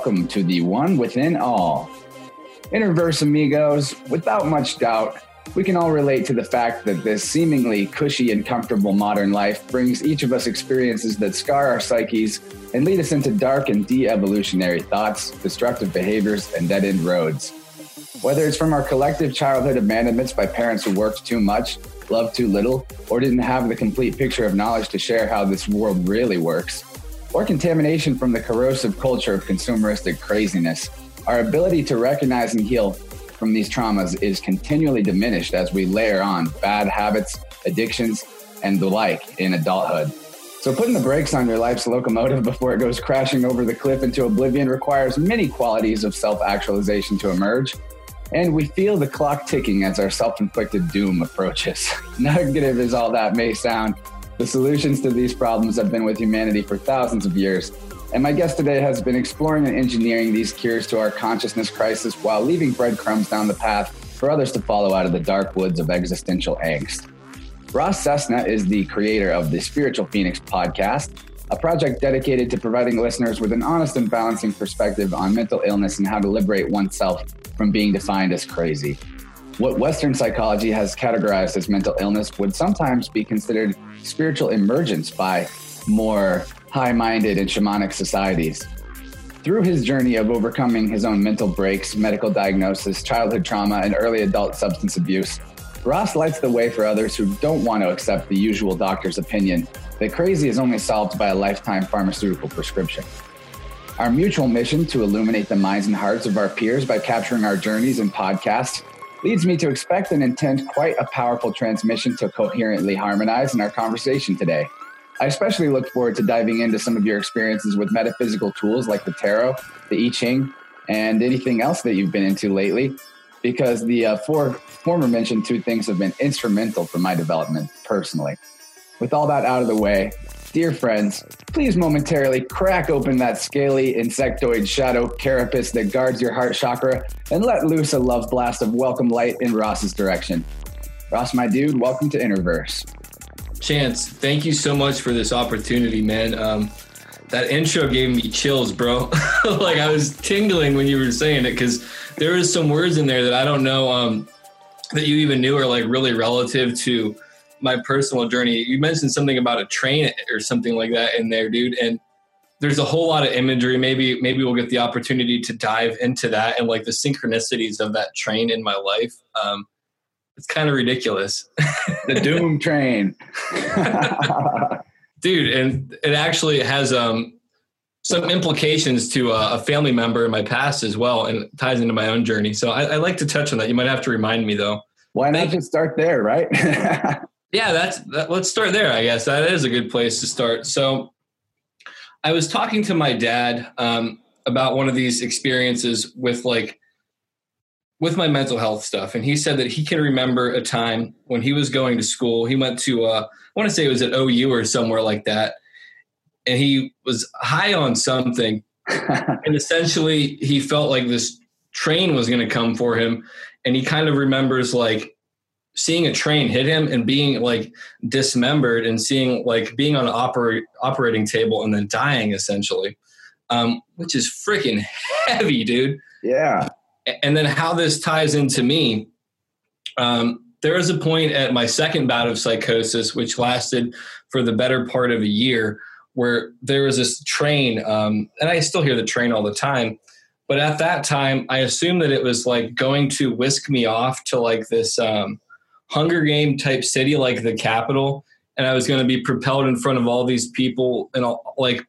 welcome to the One Within All. Interverse amigos, without much doubt, we can all relate to the fact that this seemingly cushy and comfortable modern life brings each of us experiences that scar our psyches and lead us into dark and de evolutionary thoughts, destructive behaviors, and dead end roads. Whether it's from our collective childhood abandonments by parents who worked too much, loved too little, or didn't have the complete picture of knowledge to share how this world really works, or contamination from the corrosive culture of consumeristic craziness, our ability to recognize and heal from these traumas is continually diminished as we layer on bad habits, addictions, and the like in adulthood. So, putting the brakes on your life's locomotive before it goes crashing over the cliff into oblivion requires many qualities of self actualization to emerge. And we feel the clock ticking as our self inflicted doom approaches. Negative as all that may sound, the solutions to these problems have been with humanity for thousands of years. And my guest today has been exploring and engineering these cures to our consciousness crisis while leaving breadcrumbs down the path for others to follow out of the dark woods of existential angst. Ross Cessna is the creator of the Spiritual Phoenix podcast, a project dedicated to providing listeners with an honest and balancing perspective on mental illness and how to liberate oneself from being defined as crazy. What Western psychology has categorized as mental illness would sometimes be considered spiritual emergence by more high minded and shamanic societies. Through his journey of overcoming his own mental breaks, medical diagnosis, childhood trauma, and early adult substance abuse, Ross lights the way for others who don't want to accept the usual doctor's opinion that crazy is only solved by a lifetime pharmaceutical prescription. Our mutual mission to illuminate the minds and hearts of our peers by capturing our journeys in podcasts leads me to expect and intend quite a powerful transmission to coherently harmonize in our conversation today. I especially look forward to diving into some of your experiences with metaphysical tools like the tarot, the I Ching, and anything else that you've been into lately because the uh, four former mentioned two things have been instrumental for my development personally. With all that out of the way, dear friends, please momentarily crack open that scaly insectoid shadow carapace that guards your heart chakra and let loose a love blast of welcome light in Ross's direction. Ross, my dude, welcome to Interverse. Chance, thank you so much for this opportunity, man. Um, that intro gave me chills, bro. like I was tingling when you were saying it because there was some words in there that I don't know um, that you even knew are like really relative to my personal journey. You mentioned something about a train or something like that in there, dude. And there's a whole lot of imagery. Maybe maybe we'll get the opportunity to dive into that and like the synchronicities of that train in my life. Um, it's kind of ridiculous. the doom train. dude and it actually has um, some implications to a, a, family member in my past as well and ties into my own journey so I, I, like to touch on that you might have to remind me though why not just start there right yeah that's that, let's start there i guess that is a good place to start so i was talking to my dad um, about one of these experiences with like with my mental health stuff and he said that he can remember a time when he was going to school he went to uh, I want to say it was at OU or somewhere like that. And he was high on something. and essentially, he felt like this train was going to come for him. And he kind of remembers like seeing a train hit him and being like dismembered and seeing like being on an oper- operating table and then dying essentially, um, which is freaking heavy, dude. Yeah. And then how this ties into me. Um, there was a point at my second bout of psychosis, which lasted for the better part of a year, where there was this train, um, and I still hear the train all the time. But at that time, I assumed that it was like going to whisk me off to like this um, Hunger Game type city, like the Capitol, and I was going to be propelled in front of all these people and all, like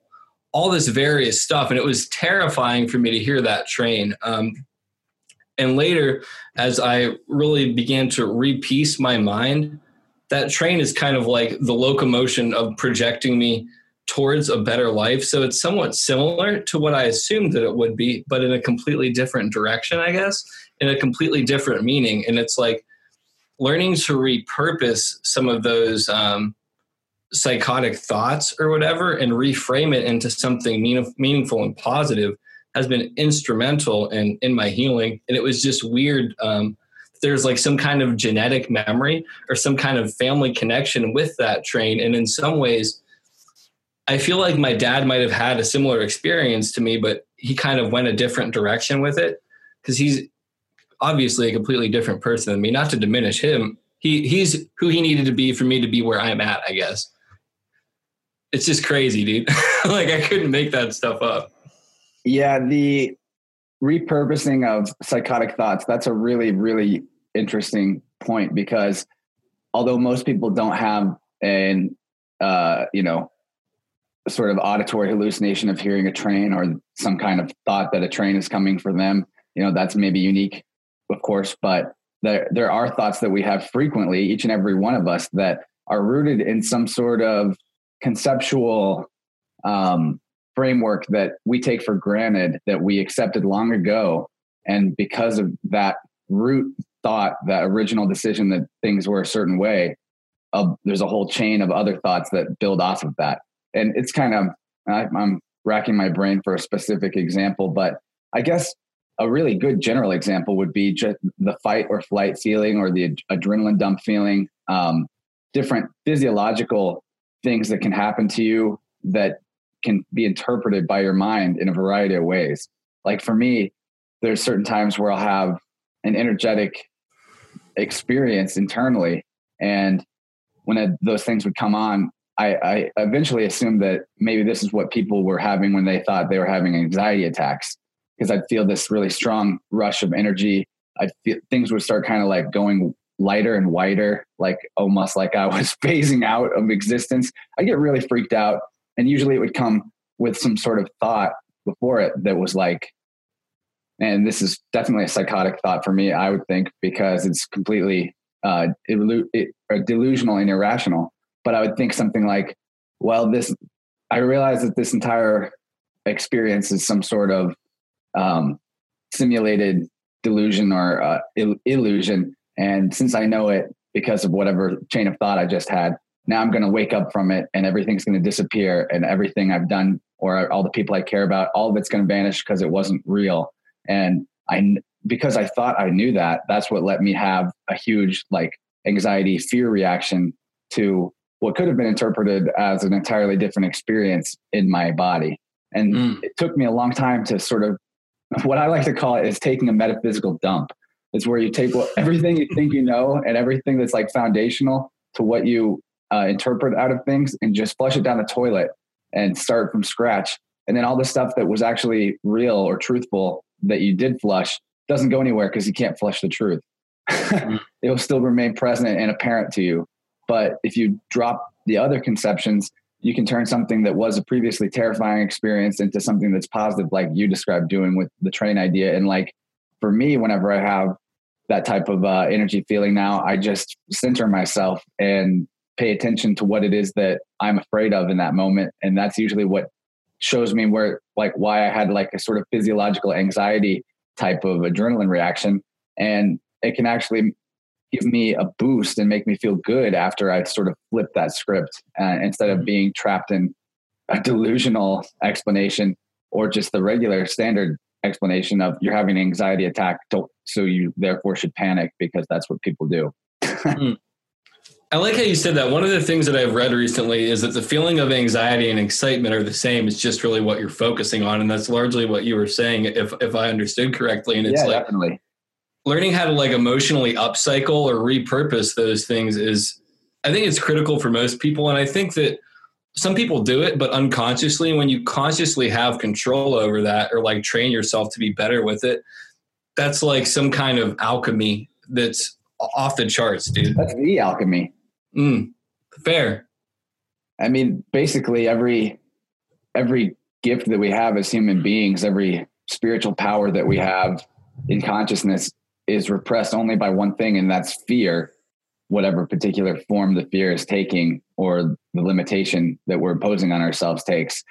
all this various stuff. And it was terrifying for me to hear that train. Um, and later, as I really began to repiece my mind, that train is kind of like the locomotion of projecting me towards a better life. So it's somewhat similar to what I assumed that it would be, but in a completely different direction, I guess, in a completely different meaning. And it's like learning to repurpose some of those um, psychotic thoughts or whatever and reframe it into something mean- meaningful and positive has been instrumental in in my healing. And it was just weird um, there's like some kind of genetic memory or some kind of family connection with that train. And in some ways i feel like my dad might have had a similar experience to me but he kind of went a different direction with it because he's obviously a completely different person than me. Not to diminish him, he he's who he needed to be for me to be where I'm at. I guess it's just crazy, dude. like I couldn't make that stuff up. Yeah, the repurposing of psychotic thoughts. That's a really really interesting point because although most people don't have an uh, you know sort of auditory hallucination of hearing a train or some kind of thought that a train is coming for them you know that's maybe unique of course but there there are thoughts that we have frequently each and every one of us that are rooted in some sort of conceptual um, framework that we take for granted that we accepted long ago. And because of that root thought that original decision that things were a certain way uh, there's a whole chain of other thoughts that build off of that. And it's kind of I, i'm racking my brain for a specific example but i guess a really good general example would be just the fight or flight feeling or the adrenaline dump feeling um, different physiological things that can happen to you that can be interpreted by your mind in a variety of ways. Like for me there's certain times where i'll have an energetic experience internally and when those things would come on I, I eventually assumed that maybe this is what people were having when they thought they were having anxiety attacks because I'd feel this really strong rush of energy. I feel things would start kind of like going lighter and whiter, like almost like I was phasing out of existence. I get really freaked out. And usually it would come with some sort of thought before it that was like, and this is definitely a psychotic thought for me, I would think, because it's completely uh, it, delusional and irrational. But I would think something like, well, this, I realize that this entire experience is some sort of um, simulated delusion or uh, il- illusion. And since I know it because of whatever chain of thought I just had, now I'm going to wake up from it and everything's going to disappear and everything I've done or all the people I care about, all of it's going to vanish because it wasn't real. And I, because I thought I knew that, that's what let me have a huge like anxiety, fear reaction to what could have been interpreted as an entirely different experience in my body. And mm. it took me a long time to sort of what I like to call it is taking a metaphysical dump. It's where you take what, everything you think you know and everything that's like foundational to what you uh, interpret out of things and just flush it down the toilet and start from scratch. And then all the stuff that was actually real or truthful that you did flush doesn't go anywhere because you can't flush the truth. Mm. it will still remain present and apparent to you. But if you drop the other conceptions you can turn something that was a previously terrifying experience into something that's positive like you described doing with the train idea. And like for me whenever i have that type of uh, energy feeling now i just center myself and pay attention to what it is that i'm afraid of in that moment. And that's usually what shows me where like why i had like a sort of physiological anxiety type of adrenaline reaction. And it can actually give me a boost and make me feel good after I sort of flip that script uh, instead of mm-hmm. being trapped in a delusional explanation or just the regular standard explanation of you're having an anxiety attack so you therefore should panic because that's what people do. Mm. i like how you said that. One of the things that i've read recently is that the feeling of anxiety and excitement are the same. It's just really what you're focusing on and that's largely what you were saying if if i understood correctly. And it's yeah, like definitely learning how to like emotionally upcycle or repurpose those things is i think it's critical for most people and i think that some people do it but unconsciously when you consciously have control over that or like train yourself to be better with it that's like some kind of alchemy that's off the charts dude. That's the alchemy. Mm, fair. I mean basically every every gift that we have as human beings every spiritual power that we have in consciousness is repressed only by one thing, and that's fear, whatever particular form the fear is taking or the limitation that we're imposing on ourselves takes.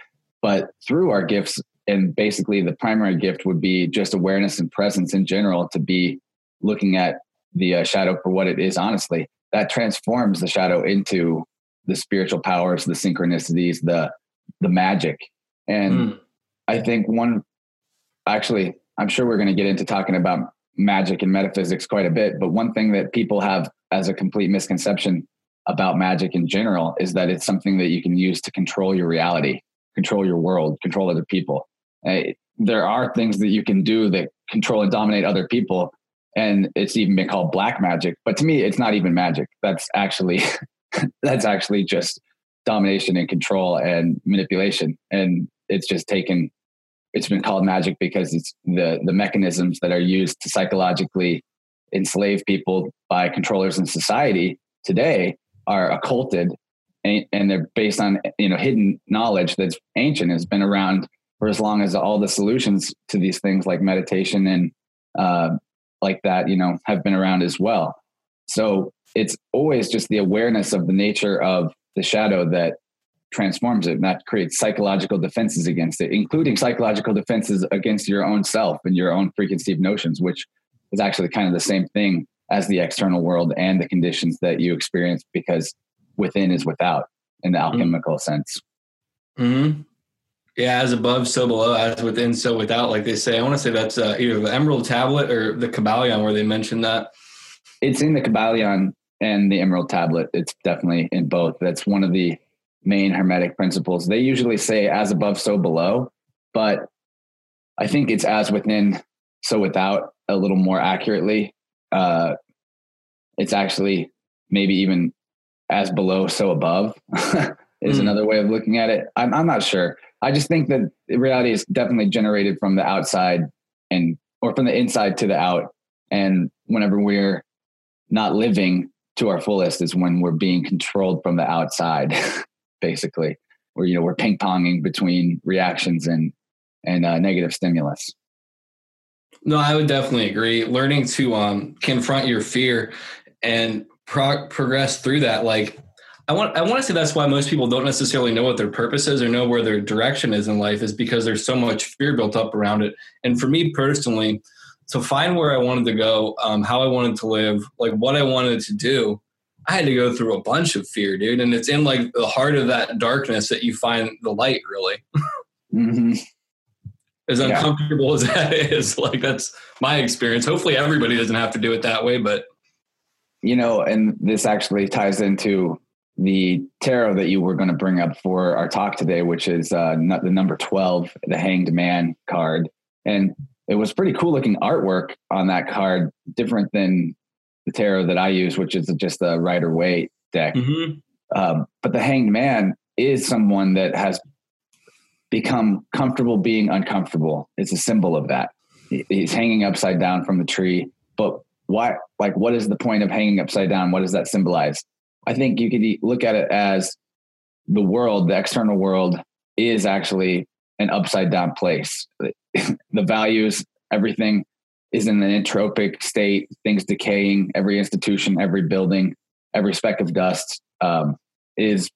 But through our gifts, and basically the primary gift would be just awareness and presence in general to be looking at the uh, shadow for what it is honestly that transforms the shadow into the spiritual powers the synchronicities the the magic and mm. i think one actually i'm sure we're going to get into talking about magic and metaphysics quite a bit. But one thing that people have as a complete misconception about magic in general is that it's something that you can use to control your reality, control your world, control other people. Uh, there are things that you can do that control and dominate other people and it's even been called black magic but to me it's not even magic that's actually that's actually just domination and control and manipulation and it's just taken it's been called magic because it's the the mechanisms that are used to psychologically enslave people by controllers in society today are occulted and, and they're based on you know hidden knowledge that's ancient has been around for as long as all the solutions to these things like meditation and uh, like that you know have been around as well. So it's always just the awareness of the nature of the shadow that transforms it and that creates psychological defenses against it including psychological defenses against your own self and your own preconceived notions which is actually kind of the same thing as the external world and the conditions that you experience because within is without in the mm-hmm. alchemical mm-hmm. sense mm-hmm. yeah as above so below as within so without like they say i want to say that's uh, either the emerald tablet or the kybalion where they mentioned that it's in the kybalion and the emerald tablet it's definitely in both that's one of the main hermetic principles. They usually say as above, so below, but I think it's as within, so without a little more accurately. Uh, it's actually maybe even as below, so above is mm. another way of looking at it. I'm, I'm not sure. I just think that reality is definitely generated from the outside and or from the inside to the out. And whenever we're not living to our fullest is when we're being controlled from the outside. basically, where you know we're ping ponging between reactions and and uh, negative stimulus. No, I would definitely agree. Learning to um, confront your fear and pro- progress through that, like I want, I want to say that's why most people don't necessarily know what their purpose is or know where their direction is in life, is because there's so much fear built up around it. And for me personally, to find where I wanted to go, um, how I wanted to live, like what I wanted to do, I had to go through a bunch of fear, dude. And it's in like the heart of that darkness that you find the light, really. Mm-hmm. As uncomfortable yeah. as that is, like that's my experience. Hopefully, everybody doesn't have to do it that way, but you know, and this actually ties into the tarot that you were going to bring up for our talk today, which is uh, the number 12, the Hanged Man card. And it was pretty cool looking artwork on that card, different than tarot that I use, which is just a Rider Waite deck. Mm-hmm. Um, but the Hanged Man is someone that has become comfortable being uncomfortable. It's a symbol of that. He's hanging upside down from the tree, but why? Like, what is the point of hanging upside down? What does that symbolize? I think you could look at it as the world, the external world, is actually an upside down place. the values, everything is in an entropic state, things decaying, every institution, every building, every speck of dust um, is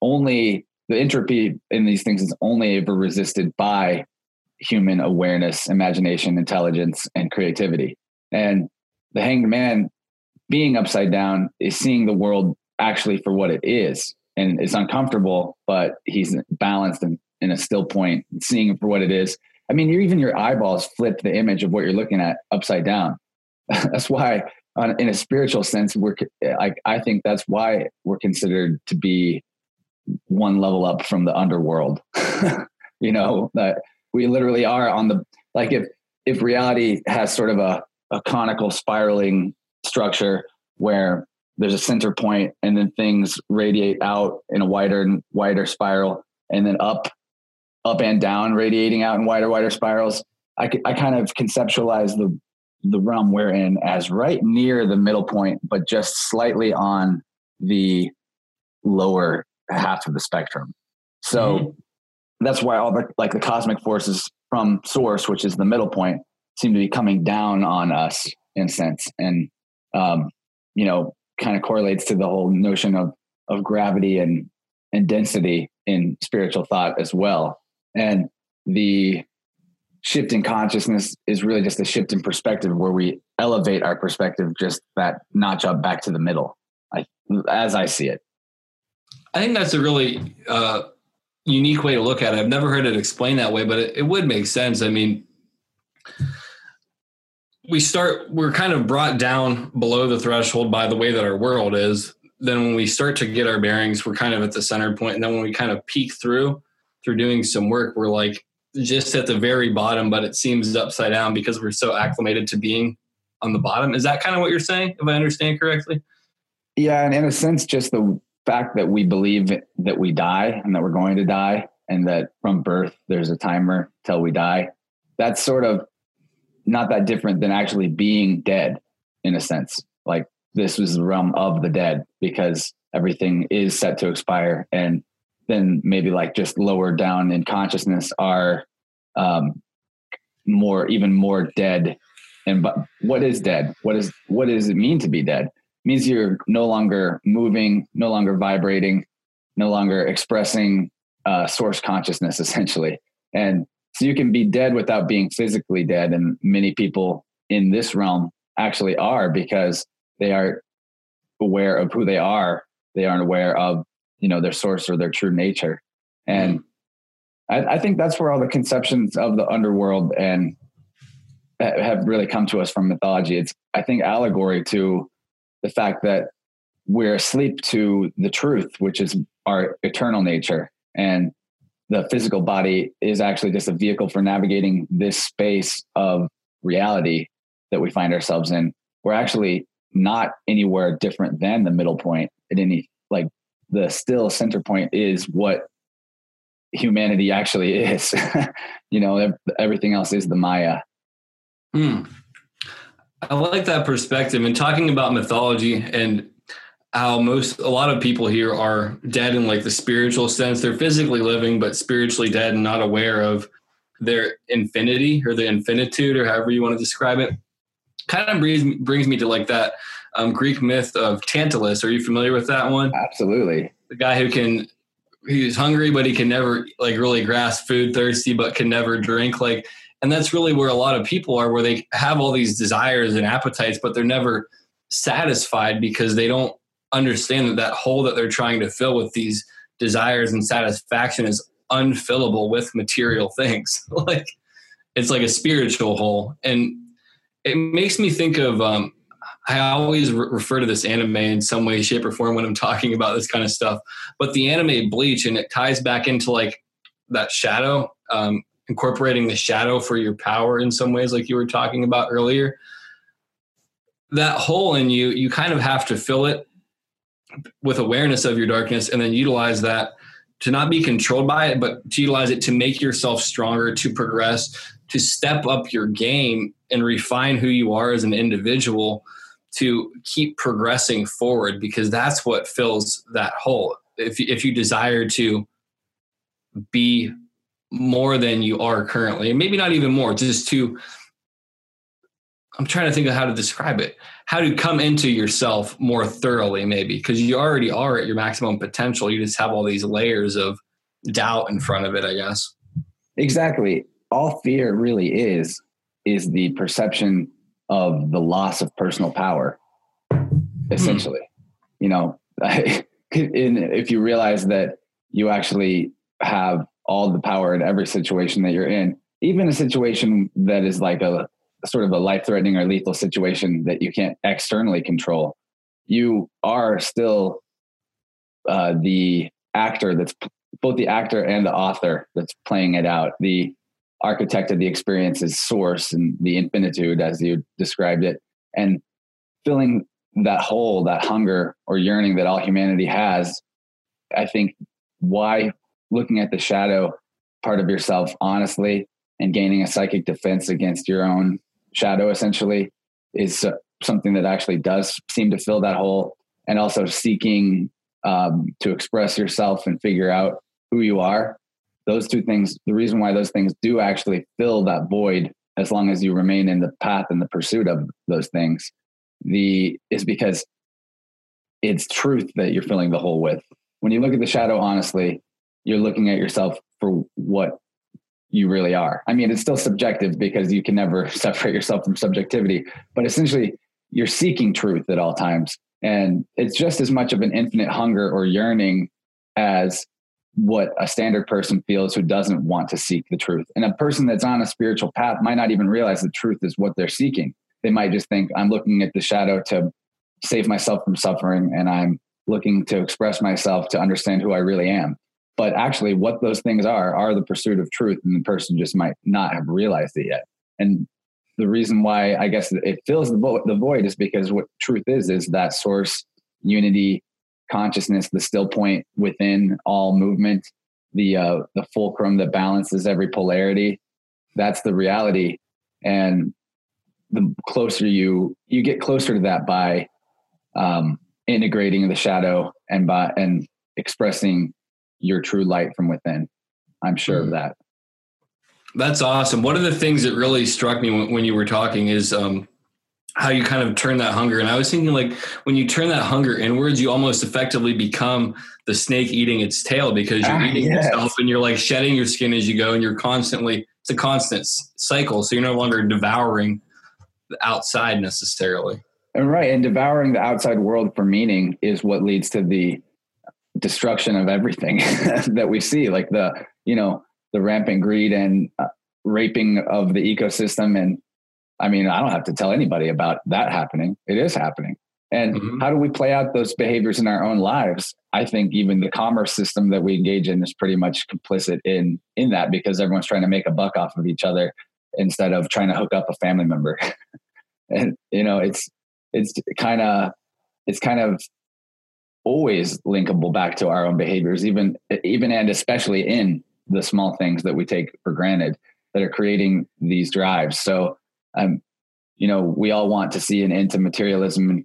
only the entropy in these things is only ever resisted by human awareness, imagination, intelligence, and creativity. And the hanged man being upside down is seeing the world actually for what it is. And it's uncomfortable, but he's balanced and in a still point, seeing it for what it is I mean, even your eyeballs flip the image of what you're looking at upside down. that's why, on, in a spiritual sense, we're like I think that's why we're considered to be one level up from the underworld. you know that we literally are on the like if if reality has sort of a, a conical spiraling structure where there's a center point and then things radiate out in a wider and wider spiral and then up up and down radiating out in wider, wider spirals. I, I kind of conceptualize the the realm we're in as right near the middle point, but just slightly on the lower half of the spectrum. So mm-hmm. that's why all the like the cosmic forces from source, which is the middle point, seem to be coming down on us in a sense, and um, you know, kind of correlates to the whole notion of of gravity and and density in spiritual thought as well. And the shift in consciousness is really just a shift in perspective where we elevate our perspective just that notch up back to the middle, I, as I see it. I think that's a really uh, unique way to look at it. I've never heard it explained that way, but it, it would make sense. I mean, we start, we're kind of brought down below the threshold by the way that our world is. Then when we start to get our bearings, we're kind of at the center point, And then when we kind of peek through, through doing some work, we're like, just at the very bottom, but it seems upside down because we're so acclimated to being on the bottom. Is that kind of what you're saying, if I understand correctly? Yeah, and in a sense, just the fact that we believe that we die and that we're going to die, and that from birth there's a timer till we die. That's sort of not that different than actually being dead, in a sense. Like this was the realm of the dead because everything is set to expire, and then maybe like just lower down in consciousness are um, more, even more dead and but what is dead? What is what does it mean to be dead? It means you're no longer moving, no longer vibrating, no longer expressing uh, source consciousness, essentially. And so you can be dead without being physically dead, and many people in this realm actually are because they are aware of who they are. They aren't aware of you know their source or their true nature, and I, I think that's where all the conceptions of the underworld and have really come to us from mythology. It's, I think, allegory to the fact that we're asleep to the truth, which is our eternal nature. And the physical body is actually just a vehicle for navigating this space of reality that we find ourselves in. We're actually not anywhere different than the middle point at any, like, the still center point is what humanity actually is. you know, everything else is the Maya. Hmm. I like that perspective and talking about mythology and how most a lot of people here are dead in like the spiritual sense. They're physically living but spiritually dead and not aware of their infinity or the infinitude or however you want to describe it. Kind of brings brings me to like that um, Greek myth of Tantalus. Are you familiar with that one? Absolutely. The guy who can he's hungry but he can never like really grasp food, thirsty but can never drink. Like and that's really where a lot of people are, where they have all these desires and appetites, but they're never satisfied because they don't understand that that hole that they're trying to fill with these desires and satisfaction is unfillable with material things. like it's like a spiritual hole. And it makes me think of, um, I always re- refer to this anime in some way, shape, or form when I'm talking about this kind of stuff. But the anime Bleach, and it ties back into like that shadow. Um, incorporating the shadow for your power in some ways, like you were talking about earlier. That hole in you, you kind of have to fill it with awareness of your darkness and then utilize that to not be controlled by it, but to utilize it to make yourself stronger, to progress, to step up your game and refine who you are as an individual to keep progressing forward because that's what fills that hole. If, if you desire to be more than you are currently, maybe not even more, just to I'm trying to think of how to describe it. How to come into yourself more thoroughly, maybe, because you already are at your maximum potential. You just have all these layers of doubt in front of it, I guess. Exactly. All fear really is is the perception of the loss of personal power, essentially. Hmm. You know, if you realize that you actually have all the power in every situation that you're in, even a situation that is like a sort of a life threatening or lethal situation that you can't externally control. You are still uh, the actor that's both the actor and the author that's playing it out. The architect of the experience's source and the infinitude, as you described it, and filling that hole, that hunger or yearning that all humanity has. I think why looking at the shadow part of yourself honestly and gaining a psychic defense against your own shadow essentially is something that actually does seem to fill that hole and also seeking um, to express yourself and figure out who you are those two things the reason why those things do actually fill that void as long as you remain in the path and the pursuit of those things the is because it's truth that you're filling the hole with when you look at the shadow honestly you're looking at yourself for what you really are. I mean, it's still subjective because you can never separate yourself from subjectivity, but essentially you're seeking truth at all times. And it's just as much of an infinite hunger or yearning as what a standard person feels who doesn't want to seek the truth. And a person that's on a spiritual path might not even realize the truth is what they're seeking. They might just think, I'm looking at the shadow to save myself from suffering, and I'm looking to express myself to understand who I really am but actually what those things are are the pursuit of truth and the person just might not have realized it yet and the reason why i guess it fills the, vo- the void is because what truth is is that source unity consciousness the still point within all movement the uh the fulcrum that balances every polarity that's the reality and the closer you you get closer to that by um integrating the shadow and by and expressing your true light from within. I'm sure of that. That's awesome. One of the things that really struck me when, when you were talking is um, how you kind of turn that hunger. And I was thinking, like, when you turn that hunger inwards, you almost effectively become the snake eating its tail because you're ah, eating yes. yourself and you're like shedding your skin as you go, and you're constantly, it's a constant cycle. So you're no longer devouring the outside necessarily. And right. And devouring the outside world for meaning is what leads to the destruction of everything that we see, like the you know the rampant greed and uh, raping of the ecosystem. And I mean, I don't have to tell anybody about that happening. It is happening. And mm-hmm. how do we play out those behaviors in our own lives? I think even the commerce system that we engage in is pretty much complicit in in that because everyone's trying to make a buck off of each other instead of trying to hook up a family member. and you know, it's it's kind of it's kind of always linkable back to our own behaviors, even even and especially in the small things that we take for granted that are creating these drives. So, um, you know, we all want to see an end to materialism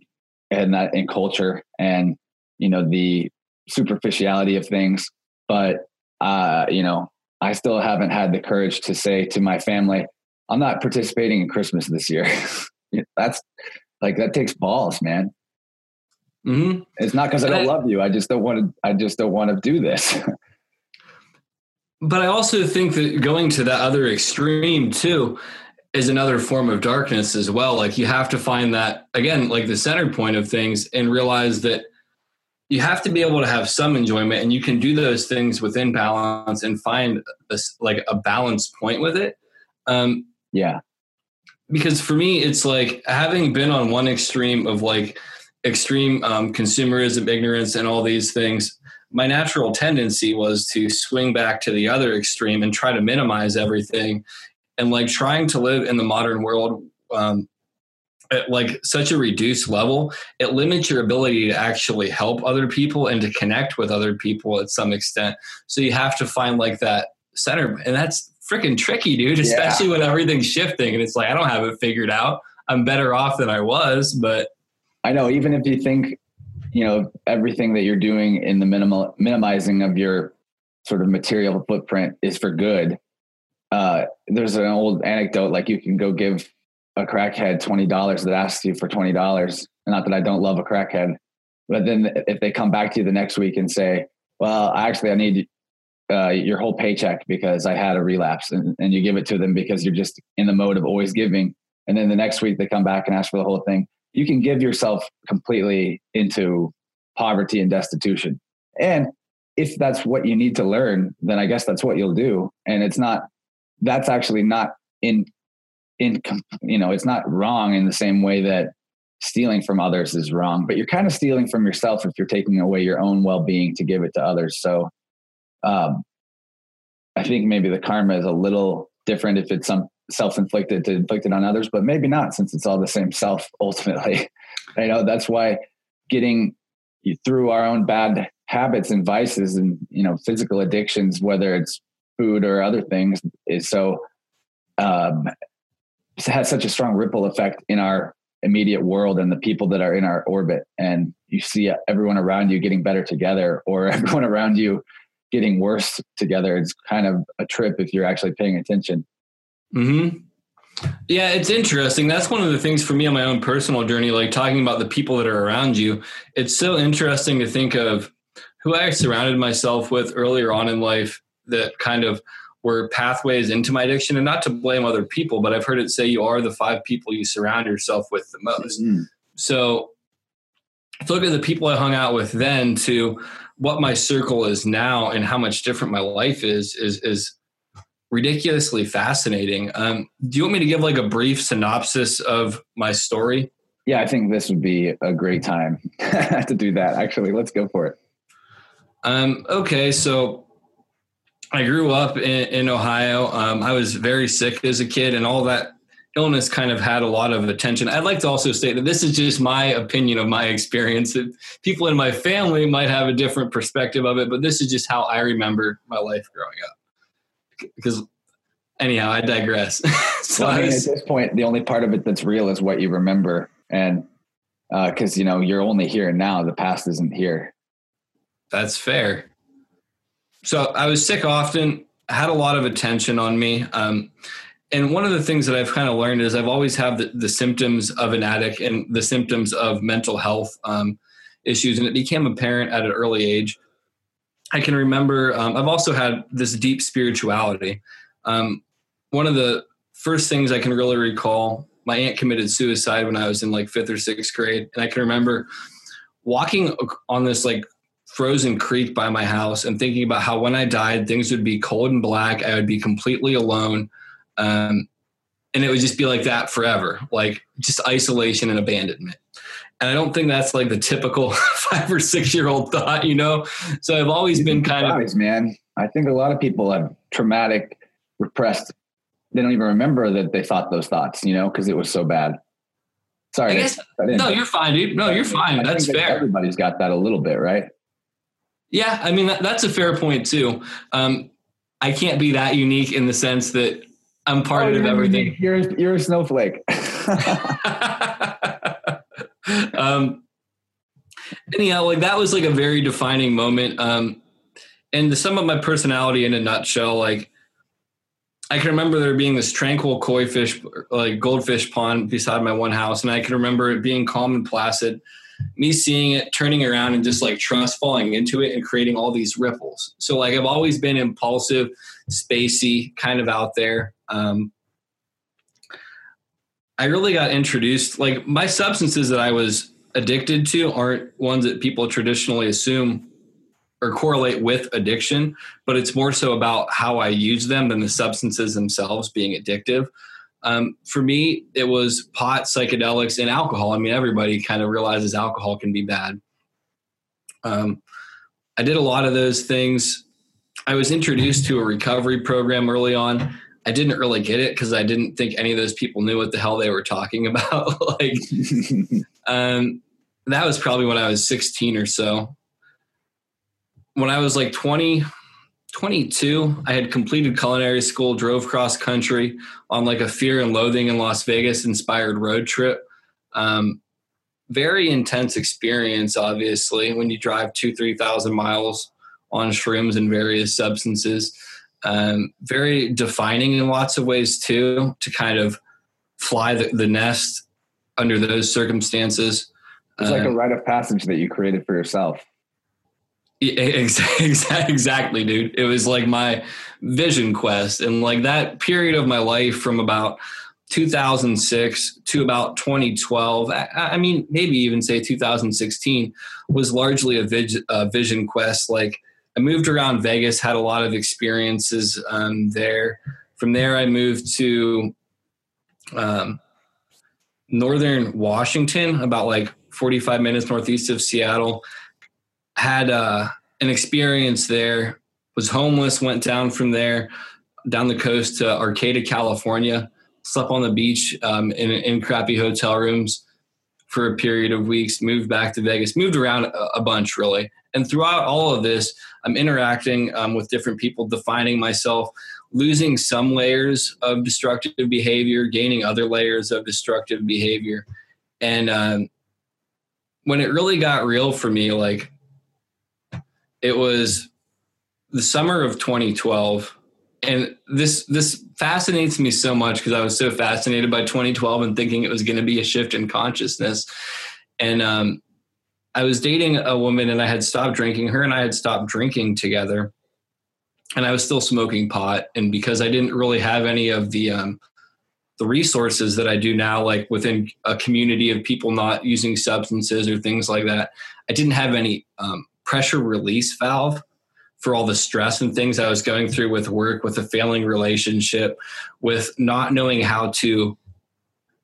and that in culture and you know the superficiality of things, but uh, you know, I still haven't had the courage to say to my family, "I'm not participating in Christmas this year." That's like that takes balls, man. Mm-hmm. It's not because I don't love you. I just don't want to. I just don't want to do this. but I also think that going to that other extreme too is another form of darkness as well. Like you have to find that again, like the center point of things, and realize that you have to be able to have some enjoyment, and you can do those things within balance and find a, like a balanced point with it. Um, yeah, because for me, it's like having been on one extreme of like extreme um, consumerism, ignorance, and all these things, my natural tendency was to swing back to the other extreme and try to minimize everything. And like trying to live in the modern world um, at like such a reduced level, it limits your ability to actually help other people and to connect with other people at some extent. So you have to find like that center, and that's freaking tricky, dude. Especially yeah. when everything's shifting, and it's like I don't have it figured out. I'm better off than I was, but I know even if you think, you know, everything that you're doing in the minimal minimizing of your sort of material footprint is for good. Uh, there's an old anecdote like you can go give a crackhead twenty dollars that asks you for twenty dollars. Not that I don't love a crackhead, but then if they come back to you the next week and say, "Well, actually, I need uh, your whole paycheck because I had a relapse," and, and you give it to them because you're just in the mode of always giving, and then the next week they come back and ask for the whole thing you can give yourself completely into poverty and destitution. And if that's what you need to learn, then I guess that's what you'll do. And it's not, that's actually not in, in, you know, it's not wrong in the same way that stealing from others is wrong, but you're kind of stealing from yourself if you're taking away your own well being to give it to others. So, um, I think maybe the karma is a little different if it's some self-inflicted to inflicted on others, but maybe not since it's all the same self ultimately. you know, that's why getting through our own bad habits and vices and, you know, physical addictions, whether it's food or other things is so, um, has such a strong ripple effect in our immediate world and the people that are in our orbit. And you see everyone around you getting better together or everyone around you getting worse together. It's kind of a trip if you're actually paying attention. Hmm. Yeah, it's interesting. That's one of the things for me on my own personal journey, like talking about the people that are around you. It's so interesting to think of who I surrounded myself with earlier on in life that kind of were pathways into my addiction and not to blame other people, but I've heard it say you are the five people you surround yourself with the most. Mm-hmm. So if look at the people I hung out with then to what my circle is now and how much different my life is, is, is ridiculously fascinating. Um, do you want me to give like a brief synopsis of my story? Yeah, I think this would be a great time to do that. Actually, let's go for it. Um, okay, so I grew up in, in Ohio. Um, I was very sick as a kid, and all that illness kind of had a lot of attention. I'd like to also state that this is just my opinion of my experience. People in my family might have a different perspective of it, but this is just how I remember my life growing up. Because anyhow, I digress. so well, I mean, at this point, the only part of it that's real is what you remember, and because uh, you know you're only here now, the past isn't here. That's fair. So I was sick often, had a lot of attention on me. Um, and one of the things that I've kind of learned is I've always had the, the symptoms of an addict and the symptoms of mental health um, issues. And it became apparent at an early age. I can remember, um, I've also had this deep spirituality. Um, one of the first things I can really recall, my aunt committed suicide when I was in like fifth or sixth grade. And I can remember walking on this like frozen creek by my house and thinking about how when I died, things would be cold and black. I would be completely alone. Um, and it would just be like that forever, like just isolation and abandonment. And I don't think that's like the typical five or six year old thought, you know? So I've always been kind of. Man, I think a lot of people have traumatic, repressed. They don't even remember that they thought those thoughts, you know, because it was so bad. Sorry. I guess, no, you're fine, dude. No, you're fine. I that's fair. Everybody's got that a little bit, right? Yeah, I mean that, that's a fair point too. Um, I can't be that unique in the sense that I'm part oh, of everything. You're you're a snowflake. um, anyhow, like that was like a very defining moment. Um, and the sum of my personality in a nutshell, like I can remember there being this tranquil koi fish, like goldfish pond beside my one house, and I can remember it being calm and placid me seeing it, turning around and just like trust falling into it and creating all these ripples. So like I've always been impulsive, spacey, kind of out there. Um, I really got introduced like my substances that I was addicted to aren't ones that people traditionally assume or correlate with addiction, but it's more so about how I use them than the substances themselves being addictive. Um, for me, it was pot, psychedelics, and alcohol. I mean, everybody kind of realizes alcohol can be bad. Um, I did a lot of those things. I was introduced to a recovery program early on. I didn't really get it because I didn't think any of those people knew what the hell they were talking about. like, um, that was probably when I was 16 or so. When I was like 20, 22, I had completed culinary school, drove cross country on like a fear and loathing in Las Vegas inspired road trip. Um, very intense experience, obviously, when you drive two, 3,000 miles on shrooms and various substances. Um, very defining in lots of ways, too, to kind of fly the, the nest under those circumstances. It's like a um, rite of passage that you created for yourself. Exactly, dude. It was like my vision quest. And like that period of my life from about 2006 to about 2012, I, mean, maybe even say 2016, was largely a, vision quest. Like I moved around Vegas, had a lot of experiences um, there. From there, I moved to um, northern Washington, about like 45 minutes northeast of Seattle had uh, an experience there. Was homeless. Went down from there down the coast to Arcata, California. Slept on the beach um, in, in crappy hotel rooms for a period of weeks. Moved back to Vegas. Moved around a, bunch really. And throughout all of this, I'm interacting um, with different people, defining myself, losing some layers of destructive behavior, gaining other layers of destructive behavior. And um, when it really got real for me, like it was the summer of 2012 and this this fascinates me so much because I was so fascinated by 2012 and thinking it was going to be a shift in consciousness. And um, I was dating a woman and I had stopped drinking. Her and I had stopped drinking together, and I was still smoking pot. And because I didn't really have any of the um, the resources that I do now, like within a community of people not using substances or things like that, I didn't have any um, pressure release valve for all the stress and things I was going through with work, with a failing relationship, with not knowing how to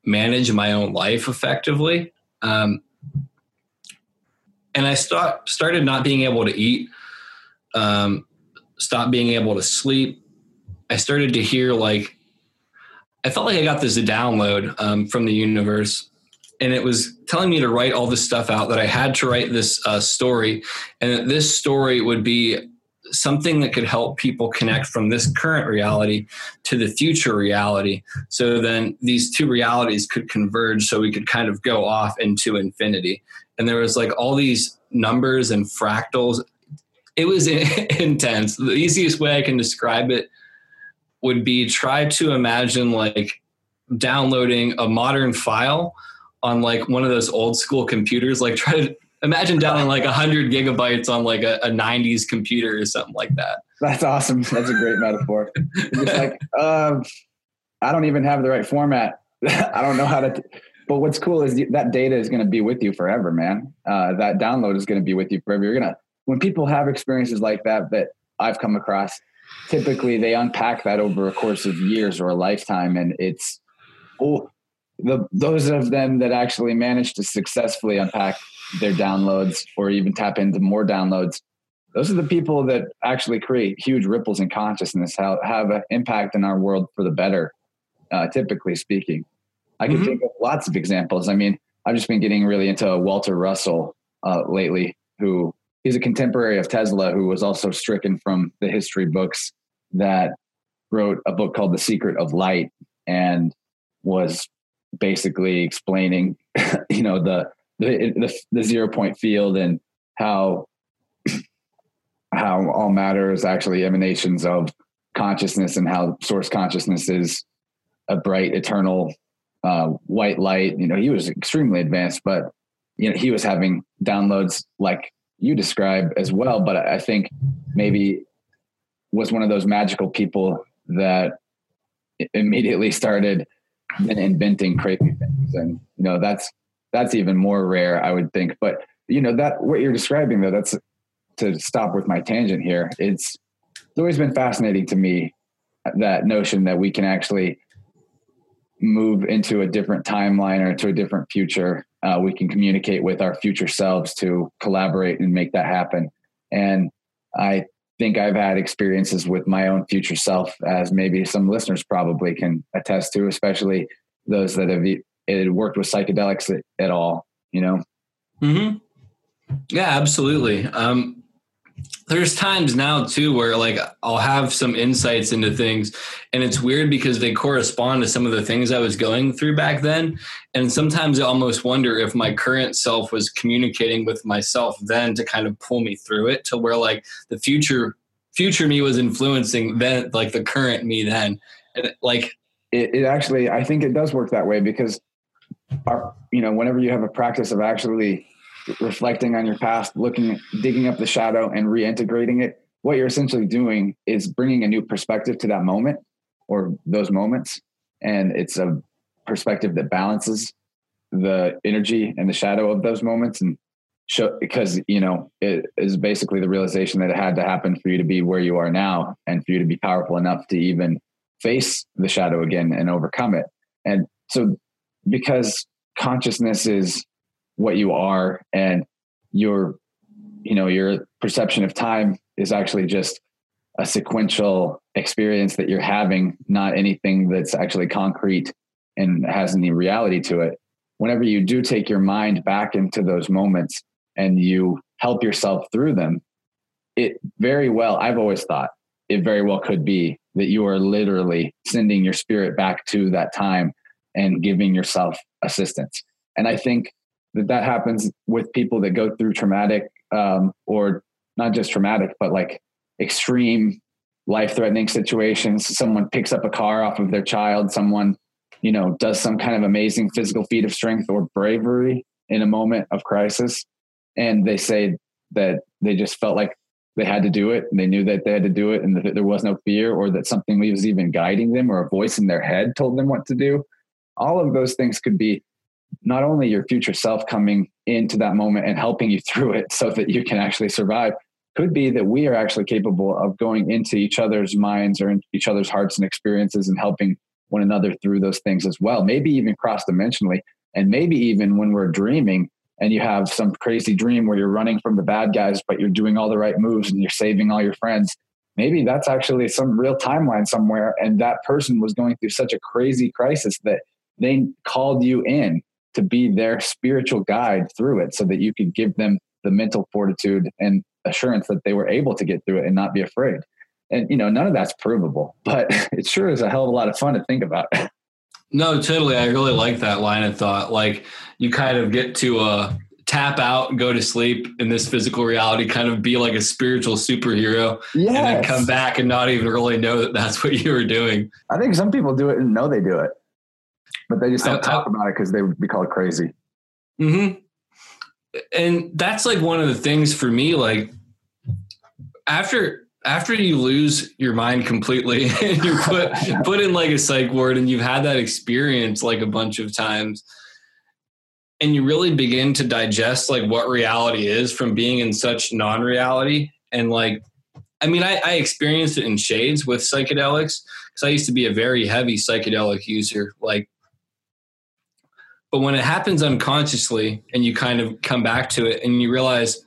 manage my own life effectively. Um, and I start, started not being able to eat, um, stopped being able to sleep. I started to hear like, I felt like I got this download um, from the universe, and it was telling me to write all this stuff out. That I had to write this uh, story, and that this story would be something that could help people connect from this current reality to the future reality. So then these two realities could converge so we could kind of go off into infinity. And there was like all these numbers and fractals. It was intense. The easiest way I can describe it would be try to imagine like downloading a modern file on like one of those old school computers like try to imagine downloading like 100 gigabytes on like a, a, 90s computer or something like that. That's awesome. That's a great metaphor. Just like um, i don't even have the right format. I don't know how to t- but what's cool is that data is going to be with you forever man. Uh, that download is going to be with you forever. You're going to when people have experiences like that that i've come across typically they unpack that over a course of years or a lifetime and it's oh the those of them that actually manage to successfully unpack their downloads or even tap into more downloads those are the people that actually create huge ripples in consciousness have, have an impact in our world for the better uh, typically speaking i can mm-hmm. think of lots of examples i mean i've just been getting really into walter russell uh, lately who he's a contemporary of tesla who was also stricken from the history books that wrote a book called the secret of light and was basically explaining you know the the, the, the zero point field and how how all matter is actually emanations of consciousness and how source consciousness is a bright eternal uh, white light. You know he was extremely advanced but you know he was having downloads like you describe as well. But i think maybe was one of those magical people that immediately started inventing crazy things and you know that's that's even more rare, I would think. But you know that what you're describing though, that's to stop with my tangent here. It's it's always been fascinating to me that notion that we can actually move into a different timeline or to a different future. Uh, we can communicate with our future selves to collaborate and make that happen. And I think I've had experiences with my own future self, as maybe some listeners probably can attest to, especially those that have it worked with psychedelics at, all, you know? Mm-hmm. Yeah, absolutely. Um, there's times now too where like I'll have some insights into things and it's weird because they correspond to some of the things I was going through back then. And sometimes I almost wonder if my current self was communicating with myself then to kind of pull me through it to where like the future future me was influencing then like the current me then. And like it, it actually I think it does work that way because are you know whenever you have a practice of actually reflecting on your past looking digging up the shadow and reintegrating it what you're essentially doing is bringing a new perspective to that moment or those moments. And it's a perspective that balances the energy and the shadow of those moments and show because you know it is basically the realization that it had to happen for you to be where you are now and for you to be powerful enough to even face the shadow again and overcome it. And so because consciousness is what you are and your you know your perception of time is actually just a sequential experience that you're having not anything that's actually concrete and has any reality to it whenever you do take your mind back into those moments and you help yourself through them it very well i've always thought it very well could be that you are literally sending your spirit back to that time and giving yourself assistance. And I think that that happens with people that go through traumatic um, or not just traumatic, but like extreme life threatening situations. Someone picks up a car off of their child. Someone, you know, does some kind of amazing physical feat of strength or bravery in a moment of crisis. And they say that they just felt like they had to do it and they knew that they had to do it and that there was no fear or that something was even guiding them or a voice in their head told them what to do all of those things could be not only your future self coming into that moment and helping you through it so that you can actually survive could be that we are actually capable of going into each other's minds or each other's hearts and experiences and helping one another through those things as well maybe even cross dimensionally and maybe even when we're dreaming and you have some crazy dream where you're running from the bad guys but you're doing all the right moves and you're saving all your friends maybe that's actually some real timeline somewhere. And that person was going through such a crazy crisis that they called you in to be their spiritual guide through it so that you could give them the mental fortitude and assurance that they were able to get through it and not be afraid. And, you know, none of that's provable, but it sure is a hell of a lot of fun to think about. No, totally. I really like that line of thought. Like you kind of get to uh, tap out, go to sleep in this physical reality, kind of be like a spiritual superhero, yes. and then come back and not even really know that that's what you were doing. I think some people do it and know they do it, but they just don't I, talk I, about it because they would be called crazy. Hmm. And that's like one of the things for me. Like after after you lose your mind completely and you put put in like a psych ward and you've had that experience like a bunch of times and you really begin to digest like what reality is from being in such non-reality and like i mean i, I experienced it in shades with psychedelics because i used to be a very heavy psychedelic user like but when it happens unconsciously and you kind of come back to it and you realize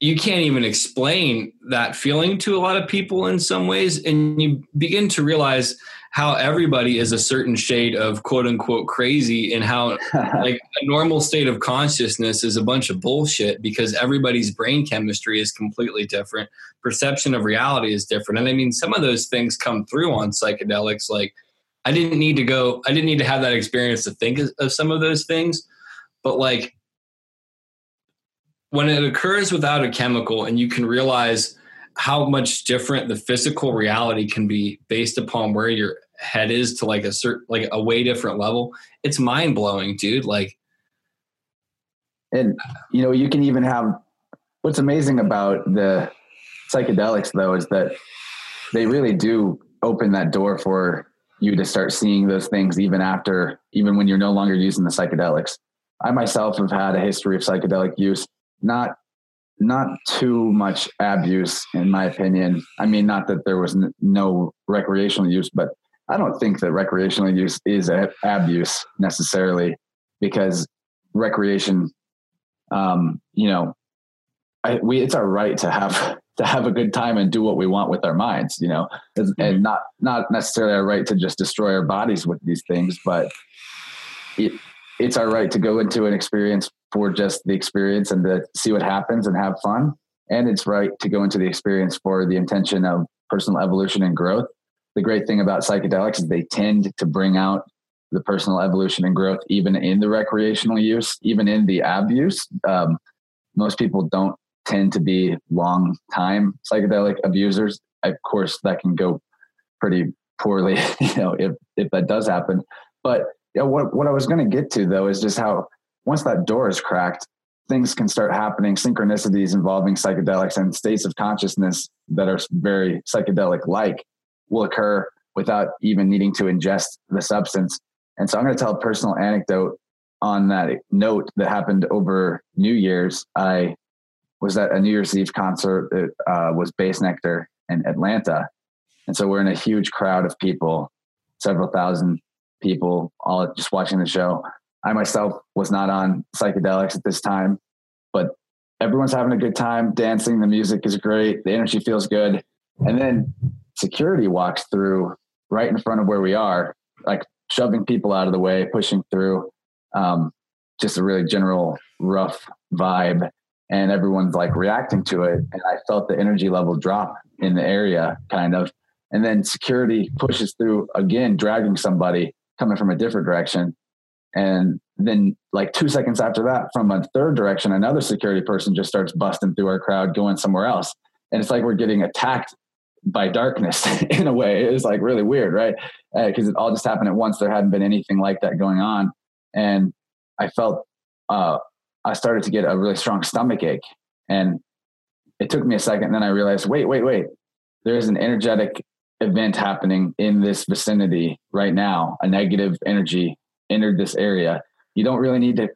you can't even explain that feeling to a lot of people in some ways and you begin to realize how everybody is a certain shade of quote unquote crazy and how like a normal state of consciousness is a bunch of bullshit because everybody's brain chemistry is completely different. Perception of reality is different. And i mean some of those things come through on psychedelics like i didn't need to go i didn't need to have that experience to think of some of those things but like when it occurs without a chemical and you can realize how much different the physical reality can be based upon where your head is to like a certain like a way different level it's mind blowing dude like and you know you can even have what's amazing about the psychedelics though is that they really do open that door for you to start seeing those things even after even when you're no longer using the psychedelics. I myself have had a history of psychedelic use not not too much abuse in my opinion. I mean not that there was no recreational use but i don't think that recreational use is abuse necessarily because recreation um, you know I, we it's our right to have to have a good time and do what we want with our minds you know and mm-hmm. not not necessarily our right to just destroy our bodies with these things but it, it's our right to go into an experience for just the experience and to see what happens and have fun. And it's right to go into the experience for the intention of personal evolution and growth. The great thing about psychedelics is they tend to bring out the personal evolution and growth even in the recreational use, even in the abuse. Um, most people don't tend to be long time psychedelic abusers. Of course, that can go pretty poorly, you know, if if that does happen. But yeah, what what I was going to get to though is just how once that door is cracked, things can start happening. Synchronicities involving psychedelics and states of consciousness that are very psychedelic like will occur without even needing to ingest the substance. And so I'm going to tell a personal anecdote on that note that happened over New Year's. I was at a New Year's Eve concert. It uh, was Bassnectar in Atlanta. And so we're in a huge crowd of people, several thousand people all just watching the show. I myself was not on psychedelics at this time, but everyone's having a good time dancing. The music is great. The energy feels good. And then security walks through right in front of where we are, like shoving people out of the way, pushing through. Um, just a really general rough vibe. And everyone's like reacting to it. And I felt the energy level drop in the area, kind of. And then security pushes through again, dragging somebody coming from a different direction. And then, like two seconds after that, from a third direction, another security person just starts busting through our crowd, going somewhere else. And it's like we're getting attacked by darkness in a way. It was like really weird, right? Because uh, it all just happened at once. There hadn't been anything like that going on. And I felt, uh, I started to get a really strong stomach ache. And it took me a second. then I realized, wait, wait, wait. There's an energetic event happening in this vicinity right now, a negative energy entered this area. You don't really need to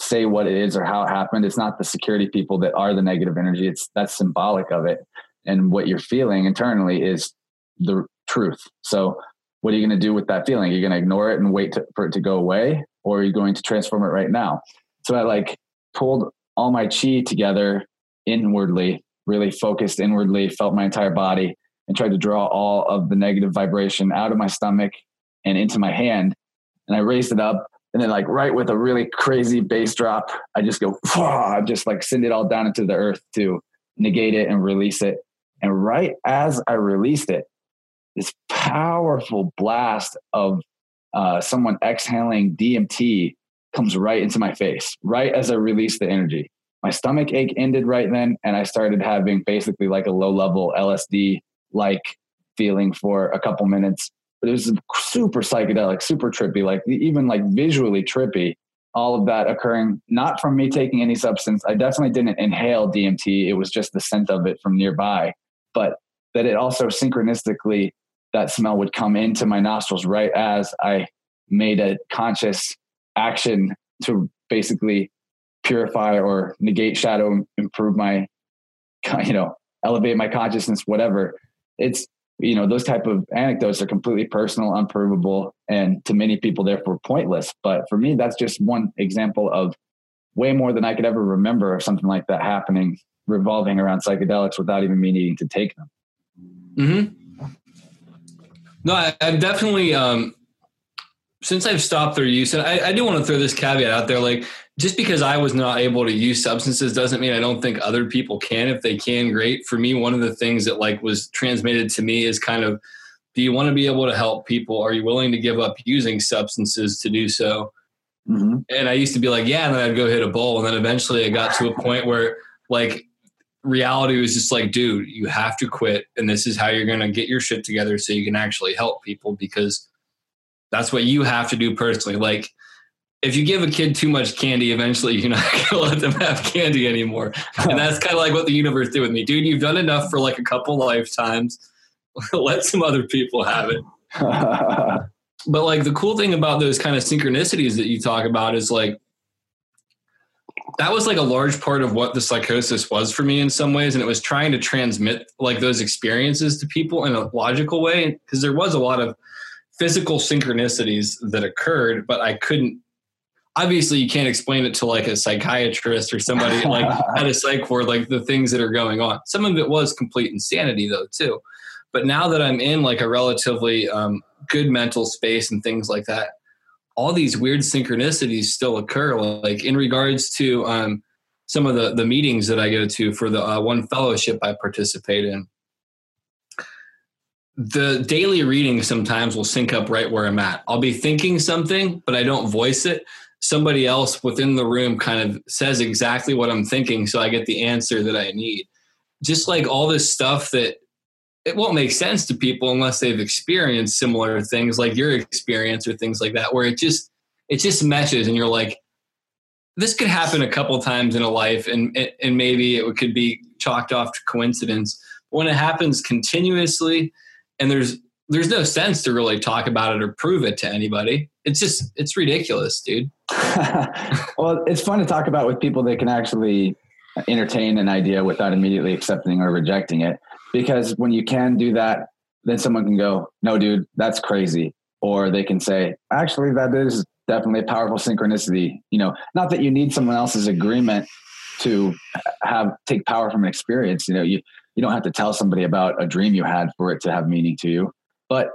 say what it is or how it happened. It's not the security people that are the negative energy. It's that's symbolic of it. And what you're feeling internally is the truth. So what are you going to do with that feeling? You're going to ignore it and wait to, for it to go away, or are you going to transform it right now? So I like pulled all my chi together inwardly really focused inwardly, felt my entire body, and tried to draw all of the negative vibration out of my stomach and into my hand. And I raised it up. And then, like, right with a really crazy bass drop, I just go, I just like send it all down into the earth to negate it and release it. And right as I released it, this powerful blast of uh, someone exhaling DMT comes right into my face, right as I release the energy. My stomach ache ended right then, and I started having basically like a low level LSD like feeling for a couple minutes. But it was super psychedelic, super trippy, like even like visually trippy. All of that occurring not from me taking any substance. I definitely didn't inhale DMT. It was just the scent of it from nearby. But that it also synchronistically that smell would come into my nostrils right as I made a conscious action to basically purify or negate shadow, improve my, you know, elevate my consciousness, whatever. It's, you know, those type of anecdotes are completely personal, unprovable, and to many people, therefore pointless. But for me, that's just one example of way more than I could ever remember of something like that happening, revolving around psychedelics without even me needing to take them. Mm-hmm. No, I, have definitely um, since I've stopped their use, and I, I do want to throw this caveat out there, like just because I was not able to use substances doesn't mean I don't think other people can. If they can, great. For me, one of the things that like was transmitted to me is kind of, do you want to be able to help people? Are you willing to give up using substances to do so? Mm-hmm. And I used to be like, yeah, and then I'd go hit a bowl, and then eventually I got to a point where like reality was just like, dude, you have to quit, and this is how you're going to get your shit together so you can actually help people because that's what you have to do personally. Like, if you give a kid too much candy, eventually you're not going to let them have candy anymore. And that's kind of like what the universe did with me. Dude, you've done enough for like a couple lifetimes. let some other people have it. but like the cool thing about those kind of synchronicities that you talk about is like, that was like a large part of what the psychosis was for me in some ways. And it was trying to transmit like those experiences to people in a logical way. Cause there was a lot of, physical synchronicities that occurred, but I couldn't. Obviously, you can't explain it to like a psychiatrist or somebody like at a psych ward, like the things that are going on. Some of it was complete insanity, though, too. But now that I'm in like a relatively um, good mental space and things like that, all these weird synchronicities still occur. Like in regards to um, some of the the meetings that I go to for the uh, one fellowship I participate in the daily reading sometimes will sync up right where I'm at. I'll be thinking something, but I don't voice it. Somebody else within the room kind of says exactly what I'm thinking, so I get the answer that I need. Just like all this stuff that it won't make sense to people unless they've experienced similar things like your experience or things like that, where it just it just meshes and you're like, this could happen a couple times in a life and and maybe it could be chalked off to coincidence. When it happens continuously, and there's there's no sense to really talk about it or prove it to anybody. It's just it's ridiculous, dude. well, it's fun to talk about with people that can actually entertain an idea without immediately accepting or rejecting it. Because when you can do that, then someone can go, "No, dude, that's crazy," or they can say, "Actually, that is definitely a powerful synchronicity." You know, not that you need someone else's agreement to have take power from an experience. You know, you you don't have to tell somebody about a dream you had for it to have meaning to you. But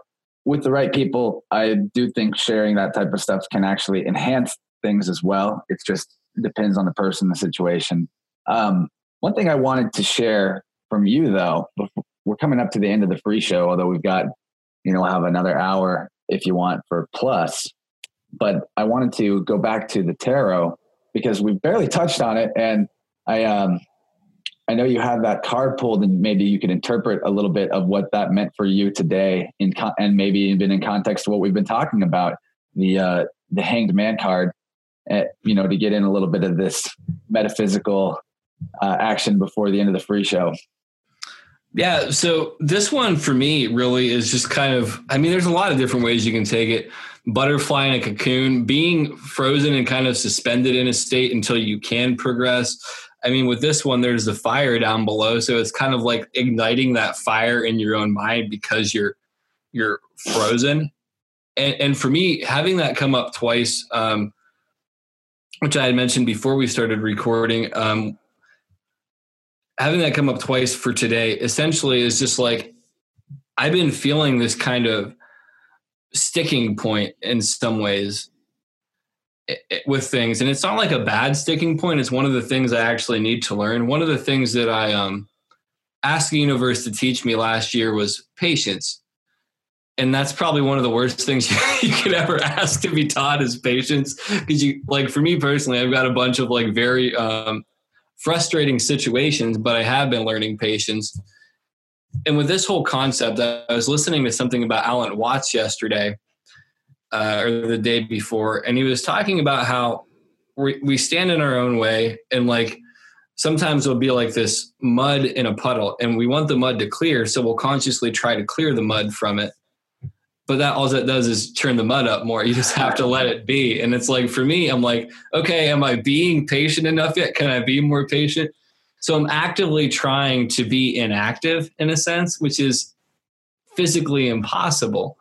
with the right people, I do think sharing that type of stuff can actually enhance things as well. It just depends on the person, the situation. Um, one thing I wanted to share from you, though, we're coming up to the end of the free show, although we've got, you know, have another hour if you want for plus. But I wanted to go back to the tarot because we barely touched on it, and I um, I know you have that card pulled, and maybe you can interpret a little bit of what that meant for you today, in con- and maybe even in context to what we've been talking about the uh, the Hanged Man card. Uh, you know, to get in a little bit of this metaphysical uh, action before the end of the free show. Yeah, so this one for me really is just kind of. I mean, there's a lot of different ways you can take it. Butterfly in a cocoon, being frozen and kind of suspended in a state until you can progress. I mean, with this one, there's the fire down below, so it's kind of like igniting that fire in your own mind because you're you're frozen. And, and for me, having that come up twice, um, which I had mentioned before we started recording, um, having that come up twice for today essentially is just like I've been feeling this kind of sticking point in some ways with things. And it's not like a bad sticking point. It's one of the things i actually need to learn. One of the things that i um asked the universe to teach me last year was patience. And that's probably one of the worst things you could ever ask to be taught is patience. Because you like for me personally i've got a bunch of like very um frustrating situations but i have been learning patience. And with this whole concept i was listening to something about alan watts yesterday uh, or the day before, and he was talking about how we, we stand in our own way, and like sometimes it'll be like this mud in a puddle, and we want the mud to clear, so we'll consciously try to clear the mud from it. But that all that does is turn the mud up more. You just have to let it be. And it's like for me, I'm like, okay, am I being patient enough yet? Can I be more patient? So I'm actively trying to be inactive in a sense, which is physically impossible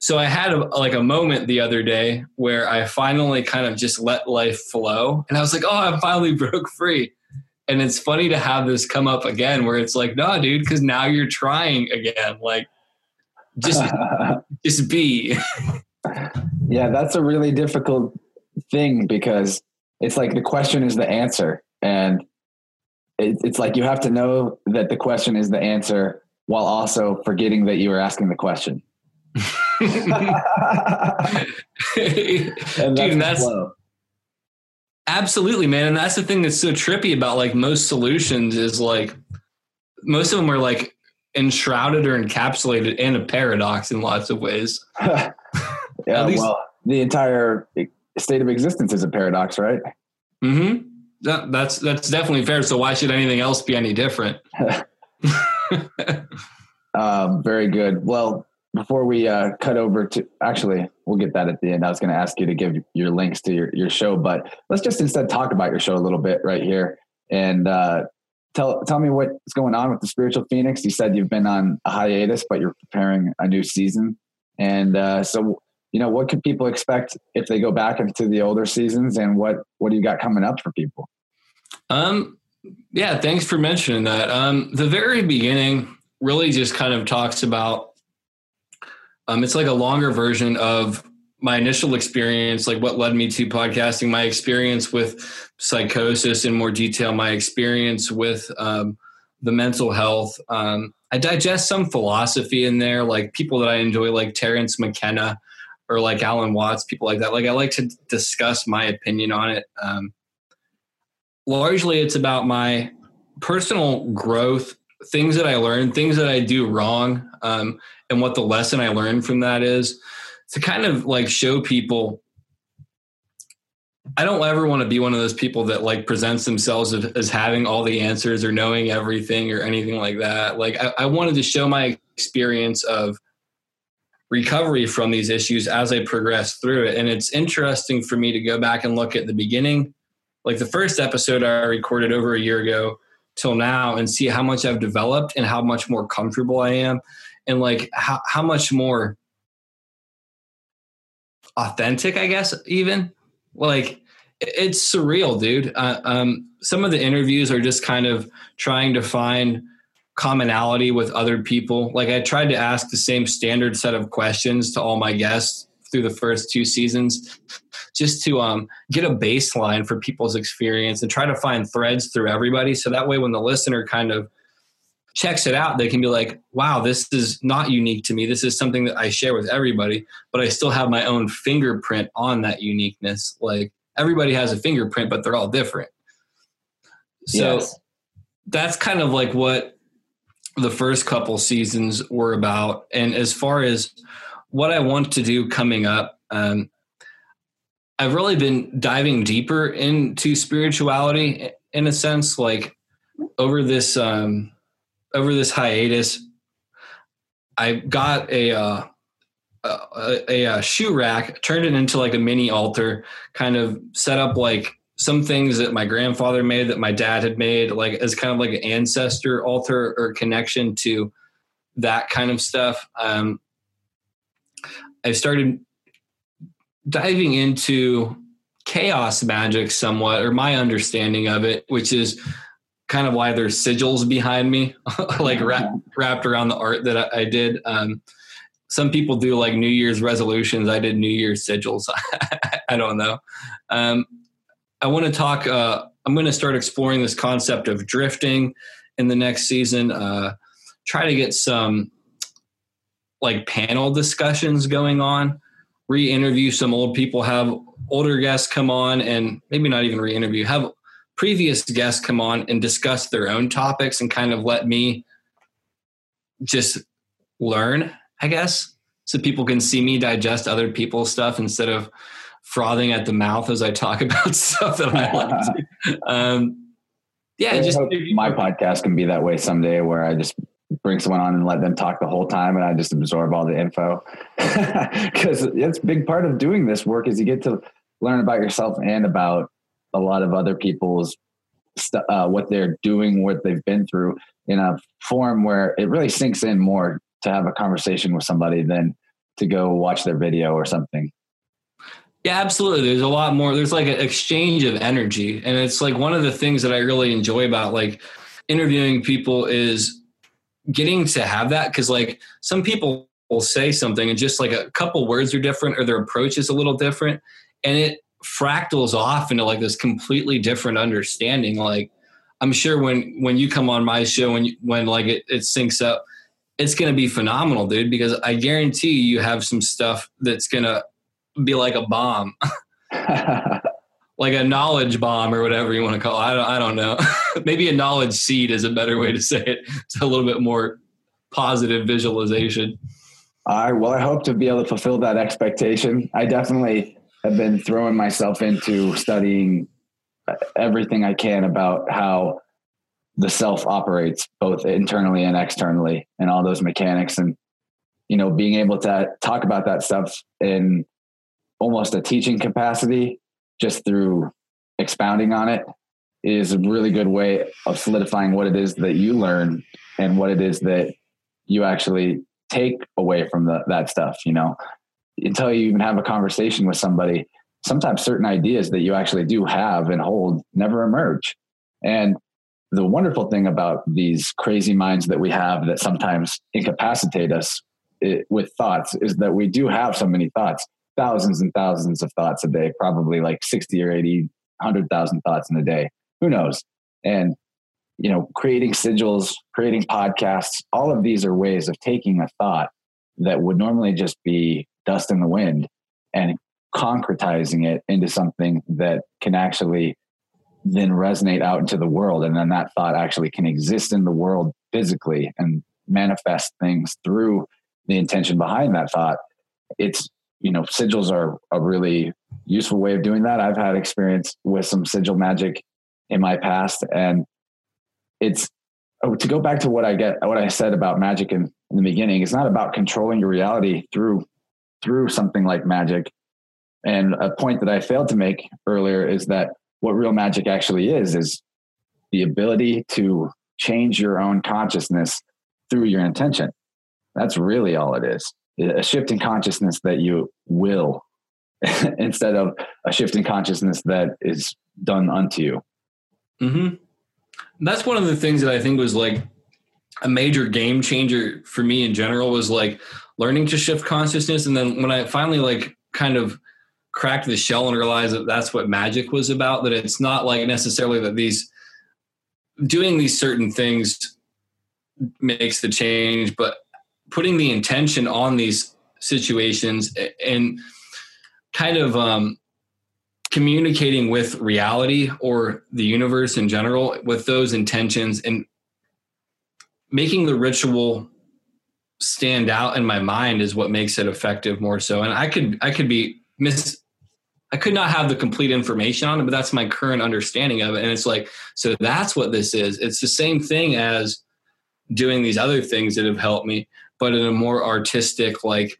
so I had a, like a moment the other day where I finally kind of just let life flow, and I was like, "Oh, I finally broke free." And it's funny to have this come up again, where it's like, "No, dude," because now you're trying again. Like, just just be. yeah, that's a really difficult thing because it's like the question is the answer, and it, it's like you have to know that the question is the answer while also forgetting that you were asking the question. Dude, and that's absolutely, man. And that's the thing that's so trippy about like most solutions is like most of them are like enshrouded or encapsulated in a paradox in lots of ways. yeah, least, well, the entire state of existence is a paradox, right? Mm-hmm. That, that's that's definitely fair. So why should anything else be any different? um, very good. Well, before we uh, cut over to actually we'll get that at the end. I was going to ask you to give your links to your, your show but let's just instead talk about your show a little bit right here. And uh, tell tell me what's going on with the spiritual phoenix. You said you've been on a hiatus but you're preparing a new season. And uh, so you know what could people expect if they go back into the older seasons and what what do you got coming up for people? Um yeah thanks for mentioning that. Um the very beginning really just kind of talks about um, it's like a longer version of my initial experience, like what led me to podcasting, my experience with psychosis in more detail, my experience with um, the mental health. Um, I digest some philosophy in there, like people that I enjoy, like Terence McKenna or like Alan Watts, people like that. Like I like to discuss my opinion on it. Um, largely, it's about my personal growth, things that I learned, things that I do wrong, um, and what the lesson I learned from that is to kind of like show people I don't ever want to be one of those people that like presents themselves as having all the answers or knowing everything or anything like that. Like I, I, wanted to show my experience of recovery from these issues as I progress through it. And it's interesting for me to go back and look at the beginning, like the first episode I recorded over a year ago till now and see how much I've developed and how much more comfortable I am and like how, how much more authentic, I guess, even like it's surreal, dude. Uh, um, some of the interviews are just kind of trying to find commonality with other people. Like I tried to ask the same standard set of questions to all my guests through the first two seasons just to um, get a baseline for people's experience and try to find threads through everybody so that way when the listener kind of checks it out, they can be like, wow, this is not unique to me. This is something that I share with everybody, but I still have my own fingerprint on that uniqueness. Like everybody has a fingerprint, but they're all different. So yes. that's kind of like what the first couple seasons were about. And as far as what I want to do coming up, um, I've really been diving deeper into spirituality in a sense, like over this um, over this hiatus, I got a, uh, a, a, a shoe rack, turned it into like a mini altar, kind of set up like some things that my grandfather made that my dad had made, like as kind of like an ancestor altar or connection to that kind of stuff. Um, I started diving into chaos magic somewhat, or my understanding of it, which is kind of why there's sigils behind me, like wrap, wrapped around the art that I, I did. Um, some people do like New Year's resolutions. I did New Year's sigils. I don't know. Um, I want to talk. Uh, I'm going to start exploring this concept of drifting in the next season. Uh, try to get some like panel discussions going on. Re-interview some old people. Have older guests come on, and maybe not even re-interview. Have previous guests come on and discuss their own topics and kind of let me just learn I guess, so people can see me digest other people's stuff instead of frothing at the mouth as I talk about stuff that I like. um, yeah, I just my podcast can be that way someday, where I just bring someone on and let them talk the whole time, and I just absorb all the info. Because it's a big part of doing this work is you get to learn about yourself and about a lot of other people's st- uh, what they're doing, what they've been through in a form where it really sinks in more to have a conversation with somebody than to go watch their video or something. Yeah, absolutely. There's a lot more. There's like an exchange of energy. And it's like one of the things that I really enjoy about like interviewing people is getting to have that. Cause like some people will say something and just like a couple words are different or their approach is a little different. And it fractals off into like this completely different understanding. Like I'm sure when, when you come on my show, when, you, when like it, it syncs up, it's to be phenomenal, dude, because I guarantee you have some stuff that's to be like a bomb. like a knowledge bomb or whatever you want to call it. I don't, I don't know. Maybe a knowledge seed is a better way to say it. It's a little bit more positive visualization. All right. Well, I hope to be able to fulfill that expectation. I definitely have been throwing myself into studying everything I can about how the self operates both internally and externally and all those mechanics and you know being able to talk about that stuff in almost a teaching capacity just through expounding on it is a really good way of solidifying what it is that you learn and what it is that you actually take away from the, that stuff you know until you even have a conversation with somebody sometimes certain ideas that you actually do have and hold never emerge. And the wonderful thing about these crazy minds that we have that sometimes incapacitate us it, with thoughts is that we do have so many thoughts thousands and thousands of thoughts a day probably like 60 or 80 100,000 thoughts in a day. Who knows? And you know creating sigils creating podcasts all of these are ways of taking a thought that would normally just be dust in the wind and concretizing it into something that can actually then resonate out into the world. And then that thought actually can exist in the world physically and manifest things through the intention behind that thought. It's you know sigils are a really useful way of doing that. I've had experience with some sigil magic in my past and it's oh, to go back to what i get what i said about magic in, in the beginning it's not about controlling your reality through through something like magic. And a point that i failed to make earlier is that what real magic actually is is the ability to change your own consciousness through your intention. That's really all it is. A shift in consciousness that you will instead of a shift in consciousness that is done unto you. Mm-hmm. that's one of the things that i think was like a major game changer for me in general was like learning to shift consciousness. And then when i finally like kind of cracked the shell and realized that that's what magic was about that it's not like necessarily that these doing these certain things makes the change but putting the intention on these situations and kind of um, communicating with reality or the universe in general with those intentions and making the ritual stand out in my mind is what makes it effective more so and i could i could be miss I could not have the complete information on it, but that's my current understanding of it. And it's like, so that's what this is. It's the same thing as doing these other things that have helped me, but in a more artistic, like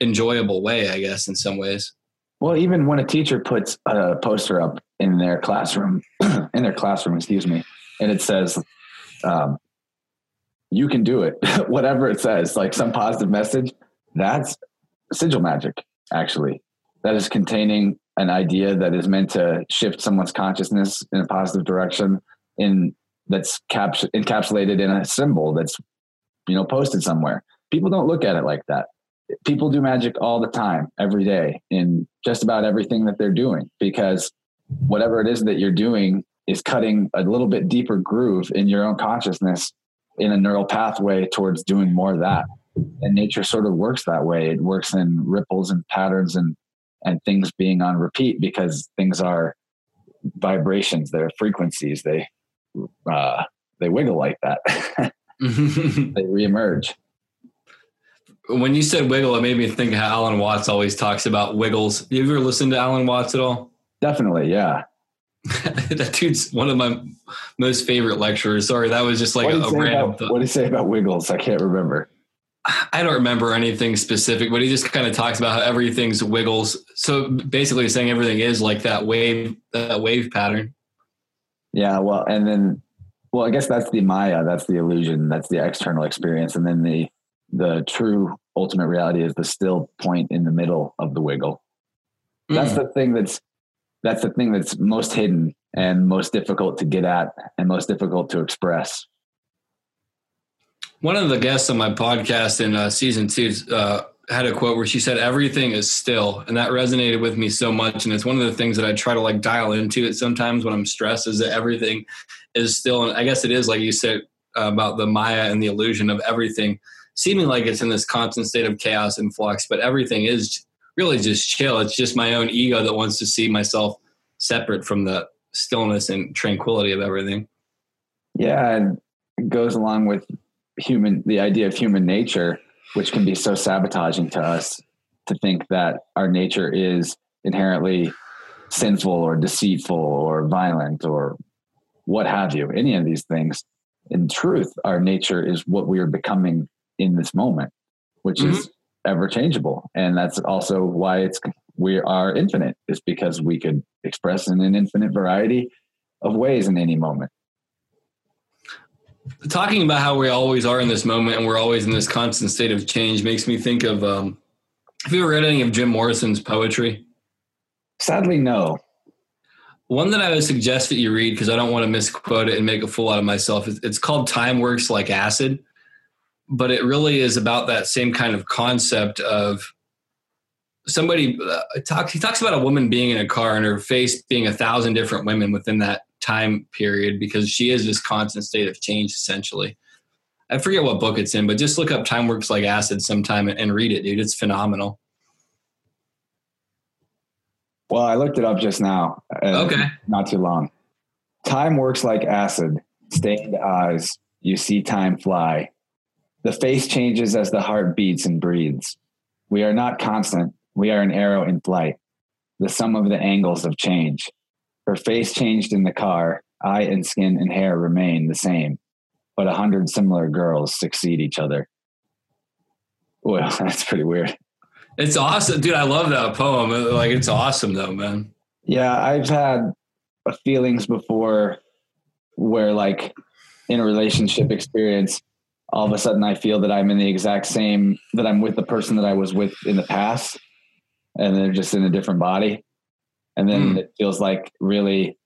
enjoyable way, I guess, in some ways. Well, even when a teacher puts a poster up in their classroom, in their classroom, excuse me, and it says, um, you can do it, whatever it says, like some positive message, that's sigil magic, actually that is containing an idea that is meant to shift someone's consciousness in a positive direction in that's caps- encapsulated in a symbol that's you know posted somewhere. People don't look at it like that. People do magic all the time, every day, in just about everything that they're doing because whatever it is that you're doing is cutting a little bit deeper groove in your own consciousness in a neural pathway towards doing more of that. And nature sort of works that way. It works in ripples and patterns and and things being on repeat because things are vibrations, they're frequencies. They uh, they wiggle like that. they reemerge. When you said wiggle, it made me think how Alan Watts always talks about wiggles. You ever listened to Alan Watts at all? Definitely, yeah. that dude's one of my most favorite lecturers. Sorry, that was just like a, a random. About, what did he say about Wiggles? I can't remember. I don't remember anything specific, but he just kind of talks about how everything's wiggles. So basically, saying everything is like that wave, that wave pattern. Yeah, well, and then, well, I guess that's the Maya. That's the illusion. That's the external experience, and then the the true ultimate reality is the still point in the middle of the wiggle. That's mm. the thing that's that's the thing that's most hidden and most difficult to get at and most difficult to express. One of the guests on my podcast in uh, season two uh, had a quote where she said, "Everything is still," and that resonated with me so much. And it's one of the things that I try to like dial into it sometimes when I'm stressed is that everything is still. And I guess it is like you said uh, about the Maya and the illusion of everything seeming like it's in this constant state of chaos and flux, but everything is really just chill. It's just my own ego that wants to see myself separate from the stillness and tranquility of everything. Yeah, and it goes along with human the idea of human nature, which can be so sabotaging to us to think that our nature is inherently sinful or deceitful or violent or what have you, any of these things. In truth, our nature is what we are becoming in this moment, which mm-hmm. is ever changeable. And that's also why it's we are infinite, is because we could express in an infinite variety of ways in any moment. Talking about how we always are in this moment and we're always in this constant state of change makes me think of um, have you ever read any of Jim Morrison's poetry? Sadly, no. One that I would suggest that you read because I don't want to misquote it and make a fool out of myself. It's called Time Works Like Acid but it really is about that same kind of concept of somebody uh, talks he talks about a woman being in a car and her face being a thousand different women within that time period because she is this constant state of change essentially. I forget what book it's in but just look up time works like acid sometime and read it dude. It's phenomenal. Well i looked it up just now uh, okay. not too long. Time works like acid stained eyes. You see time fly the face changes as the heart beats and breathes. We are not constant. We are an arrow in flight. The sum of the angles of change. Her face changed in the car. Eye and skin and hair remain the same, but a hundred similar girls succeed each other. Well, that's pretty weird. It's awesome, dude. I love that poem. Like, it's awesome, though, man. Yeah, I've had feelings before where, like, in a relationship experience, all of a sudden I feel that I'm in the exact same that I'm with the person that I was with in the past, and they're just in a different body, and then mm. it feels like really,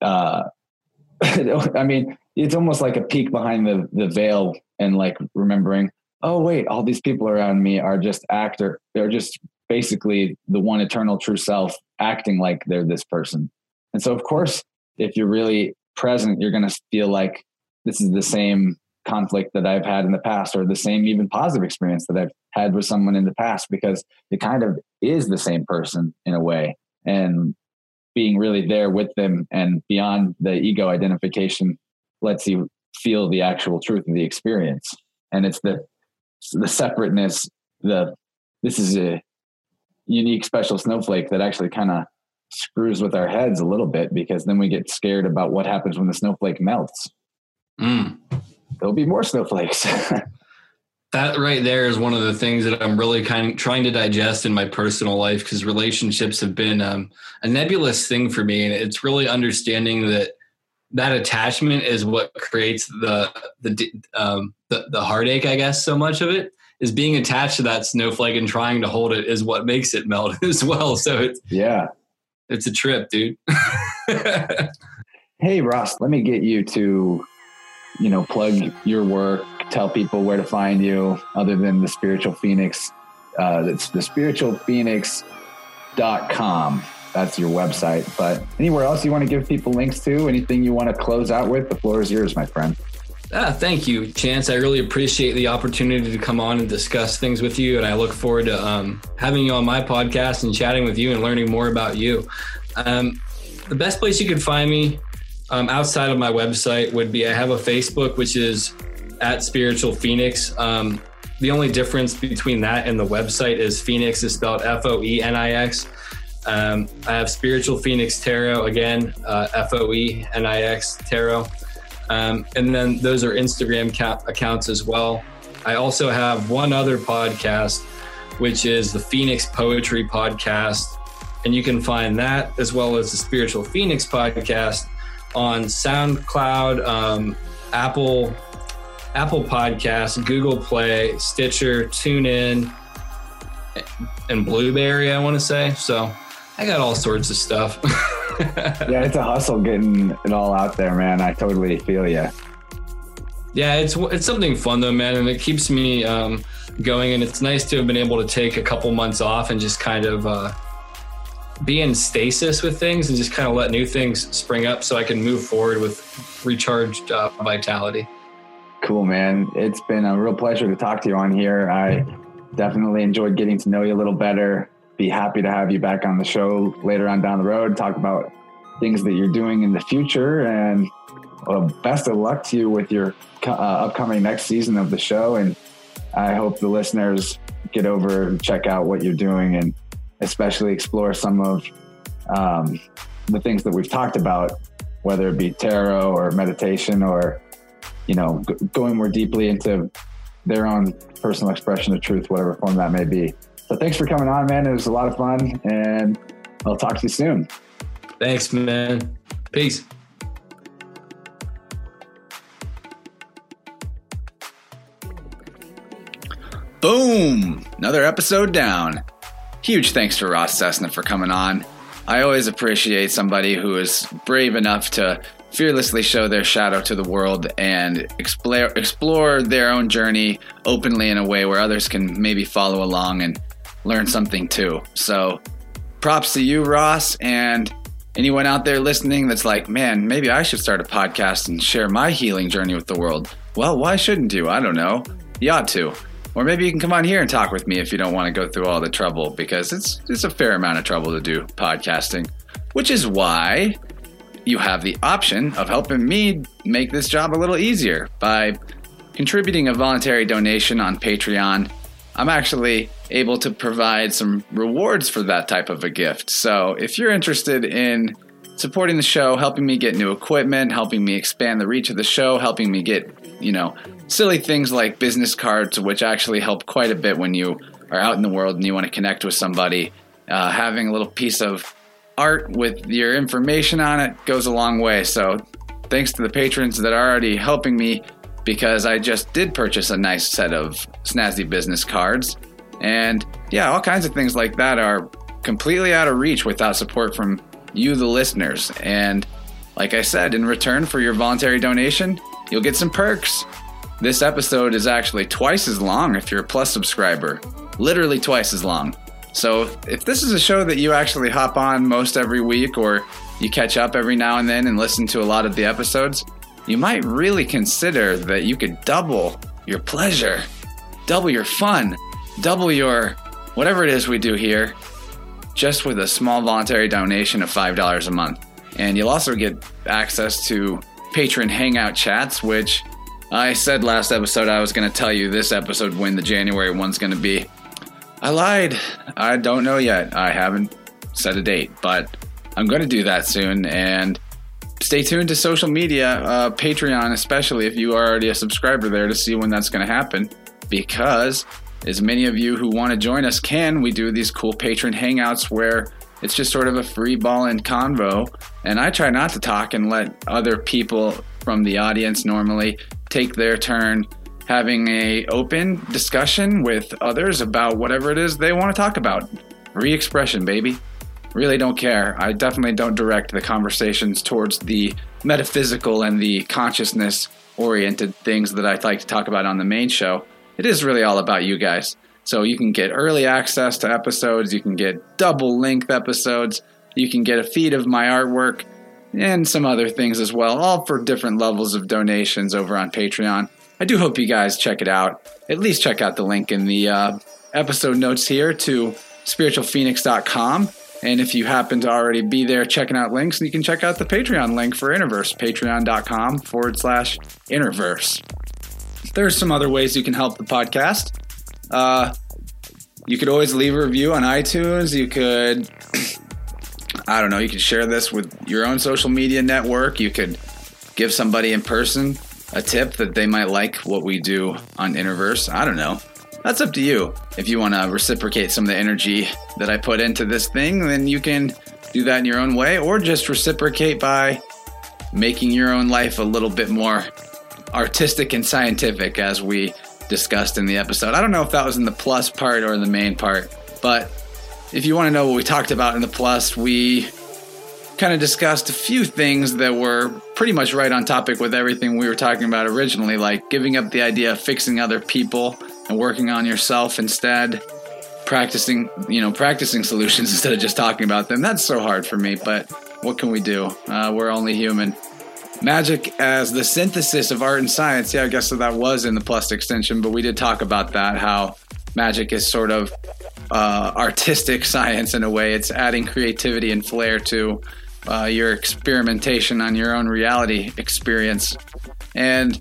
uh, I mean, it's almost like a peek behind the the veil and like remembering, oh wait, all these people around me are just actor, they're just basically the one eternal true self acting like they're this person, and so of course, if you're really present, you're going to feel like this is the same conflict that I've had in the past or the same even positive experience that I've had with someone in the past because it kind of is the same person in a way. And being really there with them and beyond the ego identification lets you feel the actual truth of the experience. And it's the the separateness the this is a unique special snowflake that actually kind of screws with our heads a little bit because then we get scared about what happens when the snowflake melts. Mm there'll be more snowflakes. that right there is one of the things that I'm really kind of trying to digest in my personal life because relationships have been um, a nebulous thing for me, and it's really understanding that that attachment is what creates the the um, the, the heartache. I guess so much of it is being attached to that snowflake and trying to hold it is what makes it melt as well. So it's yeah, it's a trip, dude. hey Ross, let me get you to, you know, plug your work, tell people where to find you, other than the Spiritual Phoenix. Uh, it's the Spiritual Phoenix.com. That's your website. But anywhere else you want to give people links to, anything you want to close out with, the floor is yours, my friend. Ah, thank you, Chance. I really appreciate the opportunity to come on and discuss things with you. And I look forward to um, having you on my podcast and chatting with you and learning more about you. Um, the best place you could find me um, outside of my website would be I have a Facebook, which is at Spiritual Phoenix. Um, the only difference between that and the website is Phoenix is spelled F O E N I X. Um, I have Spiritual Phoenix Tarot again, uh, F O E N I X Tarot. Um, and then those are Instagram cap- accounts as well. I also have one other podcast, which is the Phoenix Poetry Podcast. And you can find that as well as the Spiritual Phoenix Podcast on SoundCloud, um, Apple, Apple Podcasts, Google Play, Stitcher, TuneIn, and Blubrry. I want to say so. I got all sorts of stuff. yeah, it's a hustle getting it all out there, man. I totally feel you. Yeah, it's it's something fun though, man, and it keeps me um, going. And it's nice to have been able to take a couple months off and just kind of uh, be in stasis with things and just kind of let new things spring up, so I can move forward with recharged uh, vitality. Cool, man. It's been a real pleasure to talk to you on here. I definitely enjoyed getting to know you a little better be happy to have you back on the show later on down the road, talk about things that you're doing in the future. And well, best of luck to you with your uh, upcoming next season of the show. And I hope the listeners get over and check out what you're doing and especially explore some of um, the things that we've talked about, whether it be tarot or meditation or, you know, g- going more deeply into their own personal expression of truth, whatever form that may be. So thanks for coming on, man. It was a lot of fun, and I'll talk to you soon. Thanks, man. Peace. Boom! Another episode down. Huge thanks to Ross Cessna for coming on. I always appreciate somebody who is brave enough to fearlessly show their shadow to the world and explore explore their own journey openly in a way where others can maybe follow along and learn something too. So props to you, Ross, and anyone out there listening that's like, man, maybe I should start a podcast and share my healing journey with the world. Well, why shouldn't you? I don't know. You ought to. Or maybe you can come on here and talk with me if you don't want to go through all the trouble because it's it's a fair amount of trouble to do podcasting. Which is why you have the option of helping me make this job a little easier by contributing a voluntary donation on Patreon. I'm actually able to provide some rewards for that type of a gift. So if you're interested in supporting the show, helping me get new equipment, helping me expand the reach of the show, helping me get, you know, silly things like business cards, which actually help quite a bit when you are out in the world and you want to connect with somebody. Uh, having a little piece of art with your information on it goes a long way. So thanks to the patrons that are already helping me because I just did purchase a nice set of snazzy business cards. And yeah, all kinds of things like that are completely out of reach without support from you, the listeners. And like I said, in return for your voluntary donation, you'll get some perks. This episode is actually twice as long if you're a plus subscriber, literally twice as long. So if this is a show that you actually hop on most every week or you catch up every now and then and listen to a lot of the episodes, you might really consider that you could double your pleasure, double your fun, double your whatever it is we do here just with a small voluntary donation of $5 a month. And you'll also get access to patron hangout chats, which I said last episode I was going to tell you this episode when the January one's going to be. I lied. I don't know yet. I haven't set a date, but I'm going to do that soon. And stay tuned to social media, uh, Patreon, especially if you are already a subscriber there, to see when that's going to happen. Because as many of you who want to join us can, we do these cool patron hangouts where it's just sort of a free ball and convo. And I try not to talk and let other people from the audience normally take their turn having a open discussion with others about whatever it is they want to talk about. Free expression, baby. really don't care. I definitely don't direct the conversations towards the metaphysical and the consciousness oriented things that I'd like to talk about on the main show. It is really all about you guys. So you can get early access to episodes, you can get double length episodes, you can get a feed of my artwork, and some other things as well, all for different levels of donations over on Patreon. I do hope you guys check it out. At least check out the link in the uh, episode notes here to spiritualphoenix.com. And if you happen to already be there checking out links, you can check out the Patreon link for Interverse, patreon.com forward slash Interverse. There's some other ways you can help the podcast. Uh, you could always leave a review on iTunes. You could, I don't know, you could share this with your own social media network. You could give somebody in person a tip that they might like what we do on Interverse. I don't know. That's up to you. If you want to reciprocate some of the energy that I put into this thing, then you can do that in your own way, or just reciprocate by making your own life a little bit more artistic and scientific, as we discussed in the episode. I don't know if that was in the plus part or the main part, but if you want to know what we talked about in the plus, we kind of discussed a few things that were pretty much right on topic with everything we were talking about originally, like giving up the idea of fixing other people and working on yourself instead practicing you know practicing solutions instead of just talking about them. That's so hard for me but what can we do? Uh, we're only human magic as the synthesis of art and science. Yeah i guess so that was in the plus extension but we did talk about that how magic is sort of uh, artistic science in a way. It's adding creativity and flair to uh, your experimentation on your own reality experience. And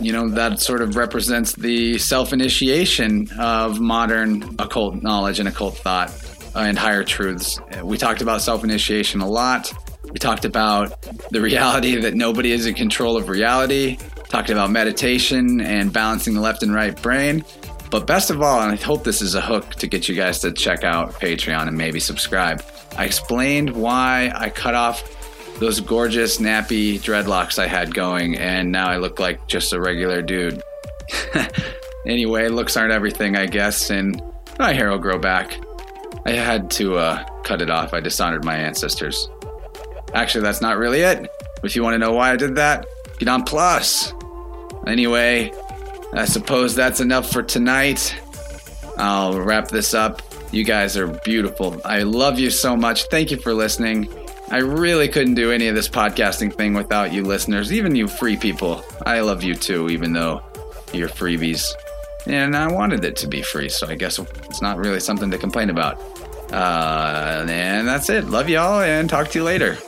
you know that sort of represents the self-initiation of modern occult knowledge and occult thought uh, and higher truths. We talked about self-initiation a lot we talked about the reality that nobody is in control of reality talked about meditation and balancing the left and right brain but best of all and i hope this is a hook to get you guys to check out patreon and maybe subscribe i explained why i cut off those gorgeous nappy dreadlocks I had going, and now I look like just a regular dude. anyway, looks aren't everything, I guess, and my hair will grow back. I had to uh, cut it off. I dishonored my ancestors. Actually, that's not really it. If you want to know why I did that, get on Plus. Anyway, I suppose that's enough for tonight. I'll wrap this up. You guys are beautiful. I love you so much. Thank you for listening. I really couldn't do any of this podcasting thing without you listeners, even you free people. I love you too, even though you're freebies. And I wanted it to be free, so I guess it's not really something to complain about. Uh, and that's it. Love y'all and talk to you later.